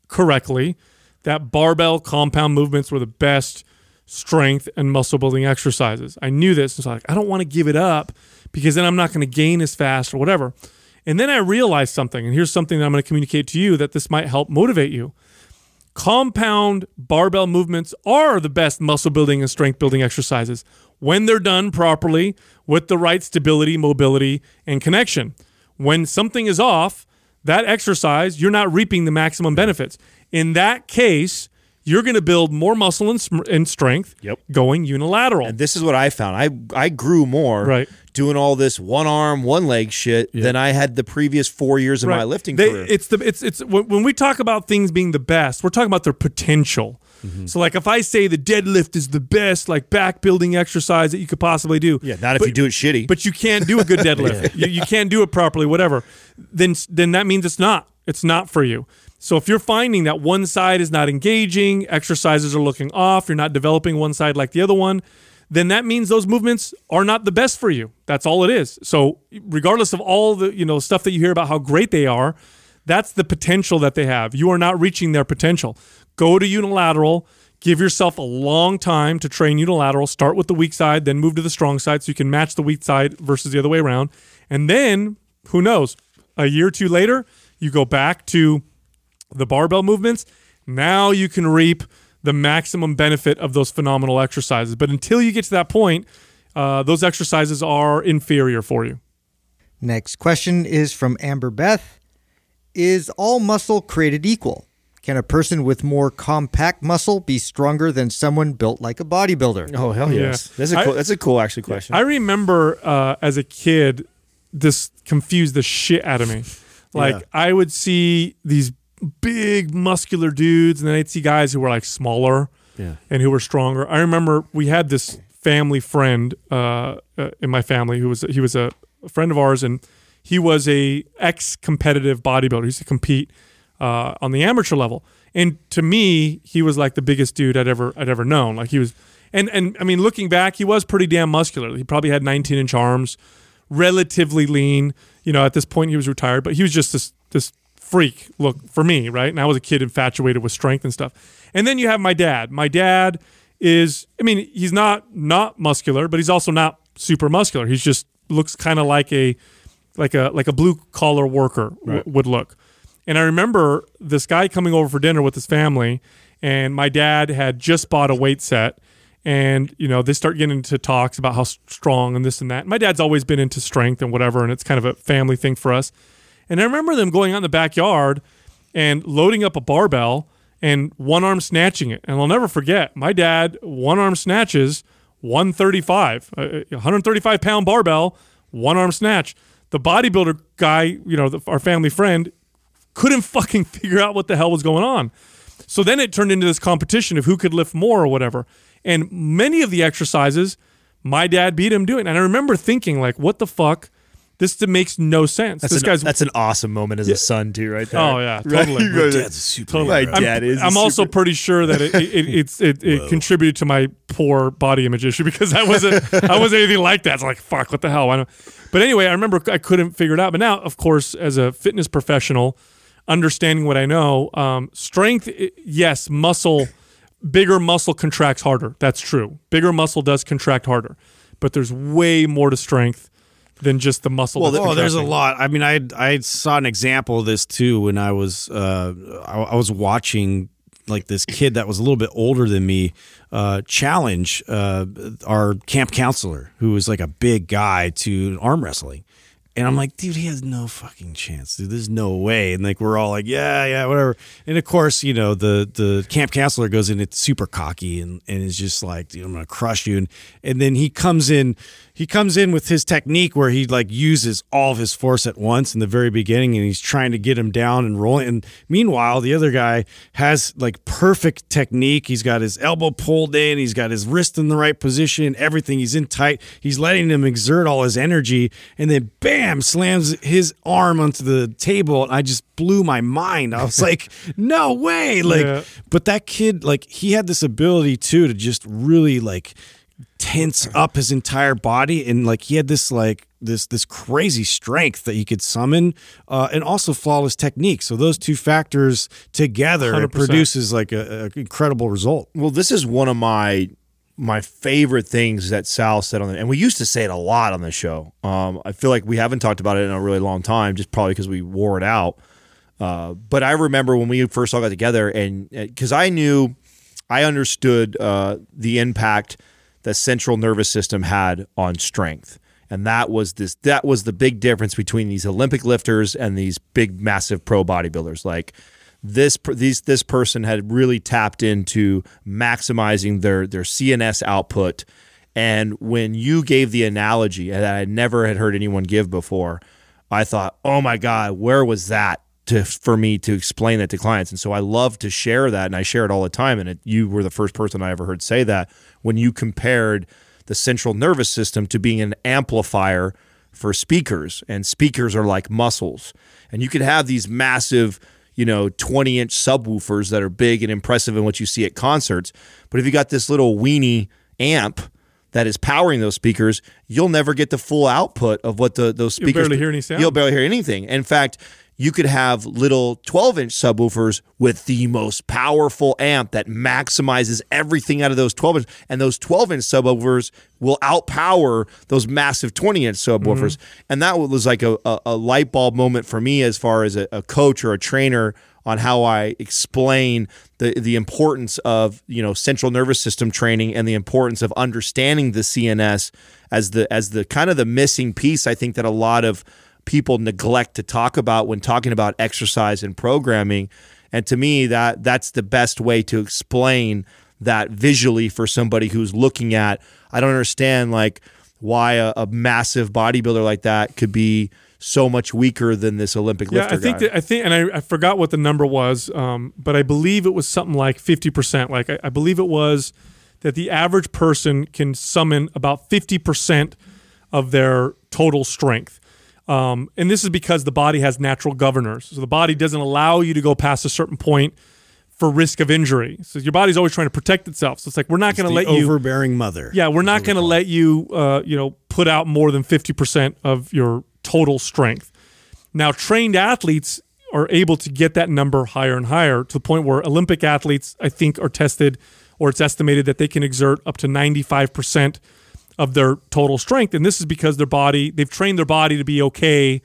correctly that barbell compound movements were the best strength and muscle building exercises. I knew this. And so like, I don't want to give it up because then I'm not going to gain as fast or whatever. And then I realized something, and here's something that I'm going to communicate to you that this might help motivate you compound barbell movements are the best muscle building and strength building exercises when they're done properly with the right stability, mobility, and connection. When something is off, that exercise, you're not reaping the maximum benefits. In that case, you're going to build more muscle and, sm- and strength Yep. going unilateral. And this is what I found. I I grew more Right. doing all this one arm, one leg shit than I had the previous four years of my lifting They- career. It's the it's it's when we talk about things being the best, we're talking about their potential. Mm-hmm. So like if I say the deadlift is the best like back building exercise that you could possibly do. yeah, not if but- you do it shitty. But you can't do a good [laughs] deadlift. you, you can't do it properly, whatever. Then then that means it's not. It's not for you. So if you're finding that one side is not engaging, exercises are looking off, you're not developing one side like the other one, then that means those movements are not the best for you. That's all it is. So regardless of all the, you know, stuff that you hear about how great they are, that's the potential that they have. You are not reaching their potential. Go to unilateral, give yourself a long time to train unilateral. Start with the weak side, then move to the strong side so you can match the weak side versus the other way around. And then, who knows, a year or two later, you go back to the barbell movements. Now you can reap the maximum benefit of those phenomenal exercises. But until you get to that point, uh, those exercises are inferior for you. Next question is from Amber Beth. Is all muscle created equal? Can a person with more compact muscle be stronger than someone built like a bodybuilder? oh hell Yeah. yes, that's a I- cool, that's a cool actually question. I remember uh, as a kid, this confused the shit out of me. Like Yeah. I would see these big muscular dudes, and then I'd see guys who were like smaller Yeah. and who were stronger. I remember we had this family friend uh, uh, in my family who was he was a, a friend of ours, and he was a ex competitive bodybuilder. He used to compete uh, on the amateur level, and to me, he was like the biggest dude I'd ever I'd ever known. Like he was, and and I mean, looking back, he was pretty damn muscular. He probably had 19 inch arms, relatively lean. You know, at this point, he was retired, but he was just this this freak look for me, right? And I was a kid infatuated with strength and stuff. And then you have my dad. My dad is, I mean, he's not not muscular, but he's also not super muscular. He's just looks kind of like a like a like a blue collar worker w- would look. And I remember this guy coming over for dinner with his family, and my dad had just bought a weight set. And you know they start getting into talks about how strong and this and that. My dad's always been into strength and whatever, and it's kind of a family thing for us. And I remember them going out in the backyard and loading up a barbell and one arm snatching it. And I'll never forget, my dad one arm snatches 135, uh, uh, 135 pound barbell, one arm snatch. The bodybuilder guy, you know, the, our family friend, couldn't [laughs] fucking figure out what the hell was going on. So then it turned into this competition of who could lift more or whatever. And many of the exercises, my dad beat him doing. And I remember thinking, like, what the fuck? This makes no sense. That's this an, guy's that's an awesome moment as a son too, right there. Oh, yeah, [laughs] totally. You go, Dad's a super My hero. dad is. a I'm also super- pretty sure that it, it, it [laughs] it's it, it contributed to my poor body image issue because I wasn't I wasn't anything like that. It's like fuck, what the hell? I don't. But anyway, I remember I couldn't figure it out. But now, of course, as a fitness professional, understanding what I know, um, strength, yes, muscle, bigger muscle contracts harder. That's true. Bigger muscle does contract harder, but there's way more to strength than just the muscle. Well, oh, there's a lot. I mean, I I saw an example of this too when I was uh, I, I was watching like this kid that was a little bit older than me uh, challenge uh, our camp counselor who was like a big guy to arm wrestling. And I'm like, dude, he has no fucking chance, dude. There's no way. And like, we're all like, yeah, yeah, whatever. And of course, you know, the the camp counselor goes in, it's super cocky and, and is just like, dude, I'm gonna crush you. And and then he comes in, he comes in with his technique where he like uses all of his force at once in the very beginning, and he's trying to get him down and rolling. And meanwhile, the other guy has like perfect technique. He's got his elbow pulled in, he's got his wrist in the right position, everything. He's in tight. He's letting him exert all his energy, and then bam, slams his arm onto the table. And I just blew my mind. I was [laughs] like, no way. Like, Yeah. but that kid, like, he had this ability too to just really like tense up his entire body and like he had this like this this crazy strength that he could summon uh, and also flawless technique so those two factors together it produces like a, a incredible result Well, this is one of my my favorite things that Sal said on the, and we used to say it a lot on the show. Um, I feel like we haven't talked about it in a really long time, just probably because we wore it out. Uh, but I remember when we first all got together, and because I knew, I understood uh, the impact that central nervous system had on strength, and that was this. That was the big difference between these Olympic lifters and these big, massive pro bodybuilders. Like this, these, this person had really tapped into maximizing their their CNS output. And when you gave the analogy that I never had heard anyone give before, I thought, oh my God, where was that to for me to explain that to clients? And so I love to share that, and I share it all the time. And it, you were the first person I ever heard say that when you compared the central nervous system to being an amplifier for speakers, and speakers are like muscles, and you could have these massive. You know, 20 inch subwoofers that are big and impressive in what you see at concerts. But if you got this little weenie amp that is powering those speakers, you'll never get the full output of what the those You'll speakers. barely hear any sound. You'll barely hear anything. In fact, you could have little 12 inch subwoofers with the most powerful amp that maximizes everything out of those 12 inch, and those 12 inch subwoofers will outpower those massive 20 inch subwoofers. Mm-hmm. And that was like a, a, a light bulb moment for me as far as a, a coach or a trainer on how I explain the the importance of you know central nervous system training and the importance of understanding the CNS as the as the kind of the missing piece I think that a lot of people neglect to talk about when talking about exercise and programming and to me that that's the best way to explain that visually for somebody who's looking at I don't understand like why a, a massive bodybuilder like that could be so much weaker than this Olympic Yeah, lifter I think guy. that I think, and I, I forgot what the number was, um, but I believe it was something like fifty percent. Like I, I believe it was that the average person can summon about fifty percent of their total strength. Um, and this is because the body has natural governors. So the body doesn't allow you to go past a certain point for risk of injury. So your body's always trying to protect itself. So it's like we're not going to let you overbearing mother yeah, we're not going to let you, uh, you know, put out more than fifty percent of your total strength. Now, trained athletes are able to get that number higher and higher to the point where Olympic athletes, I think, are tested or it's estimated that they can exert up to 95% of their total strength. And this is because their body, they've trained their body to be okay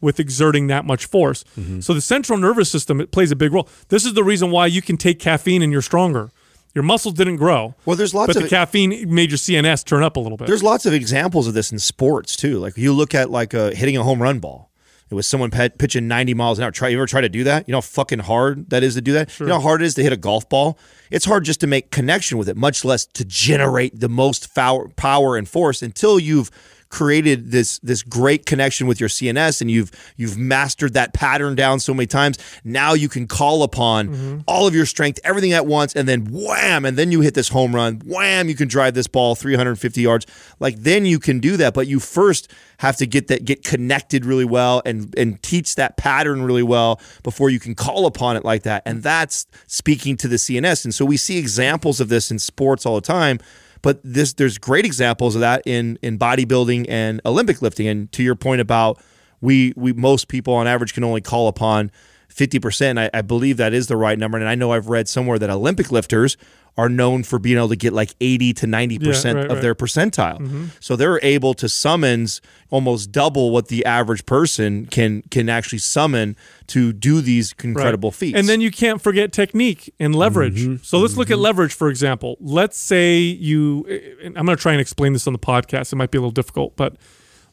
with exerting that much force. So the central nervous system it plays a big role. This is the reason why you can take caffeine and you're stronger. Your muscles didn't grow. Well, there's lots but of the caffeine made your CNS turn up a little bit. There's lots of examples of this in sports too. Like you look at like uh, hitting a home run ball. It was someone pet, pitching 90 miles an hour. Try you ever try to do that? You know how fucking hard that is to do that. You know how hard it is to hit a golf ball. It's hard just to make connection with it, much less to generate the most power and force until you've created this this great connection with your CNS and you've you've mastered that pattern down so many times. Now you can call upon mm-hmm. all of your strength, everything at once, and then wham, and then you hit this home run. Wham, you can drive this ball 350 yards. Like then you can do that, but you first have to get that get connected really well and and teach that pattern really well before you can call upon it like that. And that's speaking to the CNS. And so we see examples of this in sports all the time. But this there's great examples of that in in bodybuilding and Olympic lifting. And to your point about we we most people on average can only call upon 50%. I, I believe that is the right number. And I know I've read somewhere that Olympic lifters are known for being able to get like 80 to 90% Yeah, right, of right. their percentile. Mm-hmm. So they're able to summons almost double what the average person can can actually summon to do these incredible Right. feats. And then you can't forget technique and leverage. Mm-hmm. So let's look at mm-hmm. leverage, for example. Let's say you, and I'm going to try and explain this on the podcast. It might be a little difficult, but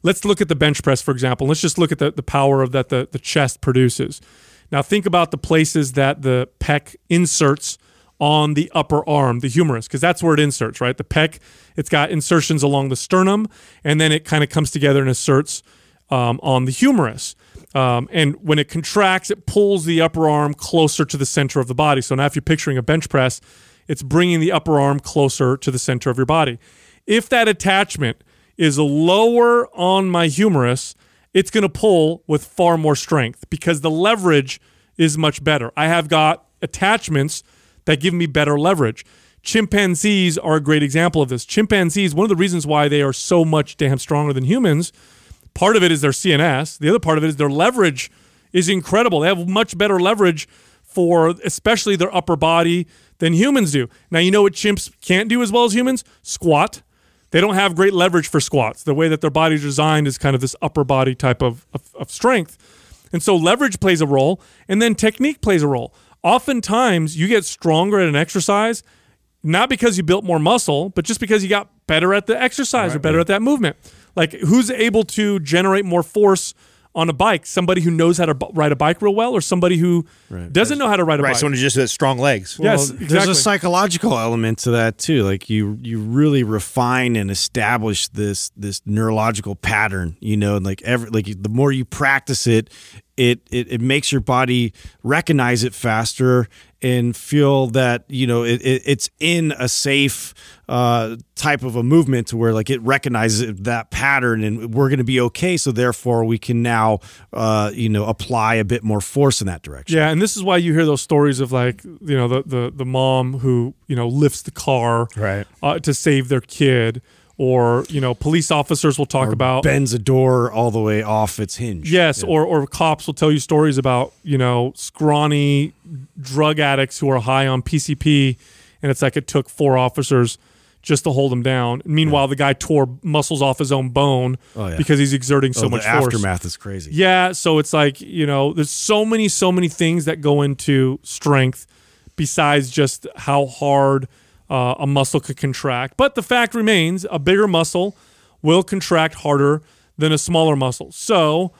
let's look at the bench press, for example. Let's just look at the, the power of that the, the chest produces. Now, think about the places that the pec inserts on the upper arm, the humerus, because that's where it inserts, right? The pec, it's got insertions along the sternum, and then it kind of comes together and inserts um, on the humerus. Um, and when it contracts, it pulls the upper arm closer to the center of the body. So now, if you're picturing a bench press, it's bringing the upper arm closer to the center of your body. If that attachment is lower on my humerus, it's going to pull with far more strength because the leverage is much better. I have got attachments that give me better leverage. Chimpanzees are a great example of this. Chimpanzees, one of the reasons why they are so much damn stronger than humans, part of it is their CNS. The other part of it is their leverage is incredible. They have much better leverage for especially their upper body than humans do. Now, you know what chimps can't do as well as humans? Squat. They don't have great leverage for squats. The way that their body's designed is kind of this upper body type of, of, of strength. And so leverage plays a role, and then technique plays a role. Oftentimes, you get stronger at an exercise, not because you built more muscle, but just because you got better at the exercise or better at that movement. Like, who's able to generate more force on a bike? Somebody who knows how to b- ride a bike real well, or somebody who doesn't know how to ride a right, bike? someone who just has strong legs. yes, exactly. There's a psychological element to that too. Like you, you really refine and establish this this neurological pattern. You know, and like every like the more you practice it, it it, it makes your body recognize it faster and feel that you know it, it, it's in a safe uh, type of a movement to where like it recognizes that pattern and we're going to be okay. So therefore, we can now uh, you know apply a bit more force in that direction. Yeah, and this is why you hear those stories of like you know the the, the mom who you know lifts the car Right. uh, to save their kid, or you know police officers will talk Or about bends a door all the way off its hinge. yes, or or cops will tell you stories about you know scrawny drug addicts who are high on PCP, and it's like it took four officers just to hold him down. Meanwhile, the guy tore muscles off his own bone Oh, yeah. because he's exerting so Oh, much the force. aftermath is crazy. Yeah, so it's like, you know, there's so many, so many things that go into strength besides just how hard uh, a muscle could contract. But the fact remains a bigger muscle will contract harder than a smaller muscle. So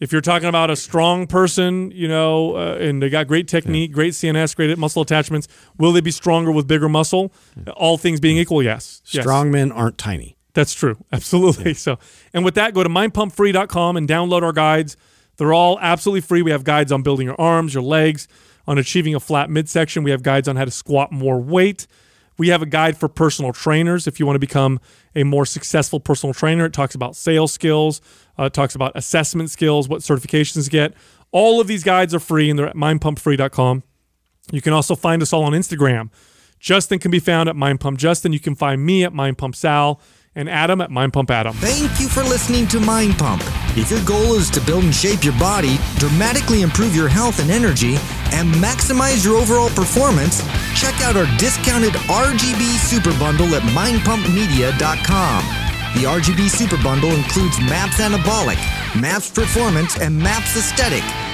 if you're talking about a strong person, you know, uh, and they got great technique, great CNS, great muscle attachments, will they be stronger with bigger muscle? All things being equal, yes. Yes. Strong men aren't tiny. That's true. [laughs] Absolutely. So, and with that, go to mindpumpfree.com and download our guides. They're all absolutely free. We have guides on building your arms, your legs, on achieving a flat midsection. We have guides on how to squat more weight. We have a guide for personal trainers. If you want to become a more successful personal trainer, it talks about sales skills, uh, it talks about assessment skills, what certifications get. All of these guides are free and they're at mindpumpfree.com. You can also find us all on Instagram. Justin can be found at Mind Pump Justin. You can find me at Mind Pump Sal. And Adam at Mind Pump Adam. Thank you for listening to Mind Pump. If your goal is to build and shape your body, dramatically improve your health and energy, and maximize your overall performance, check out our discounted RGB Super Bundle at mindpumpmedia.com. The RGB Super Bundle includes MAPS Anabolic, MAPS Performance, and MAPS Aesthetic.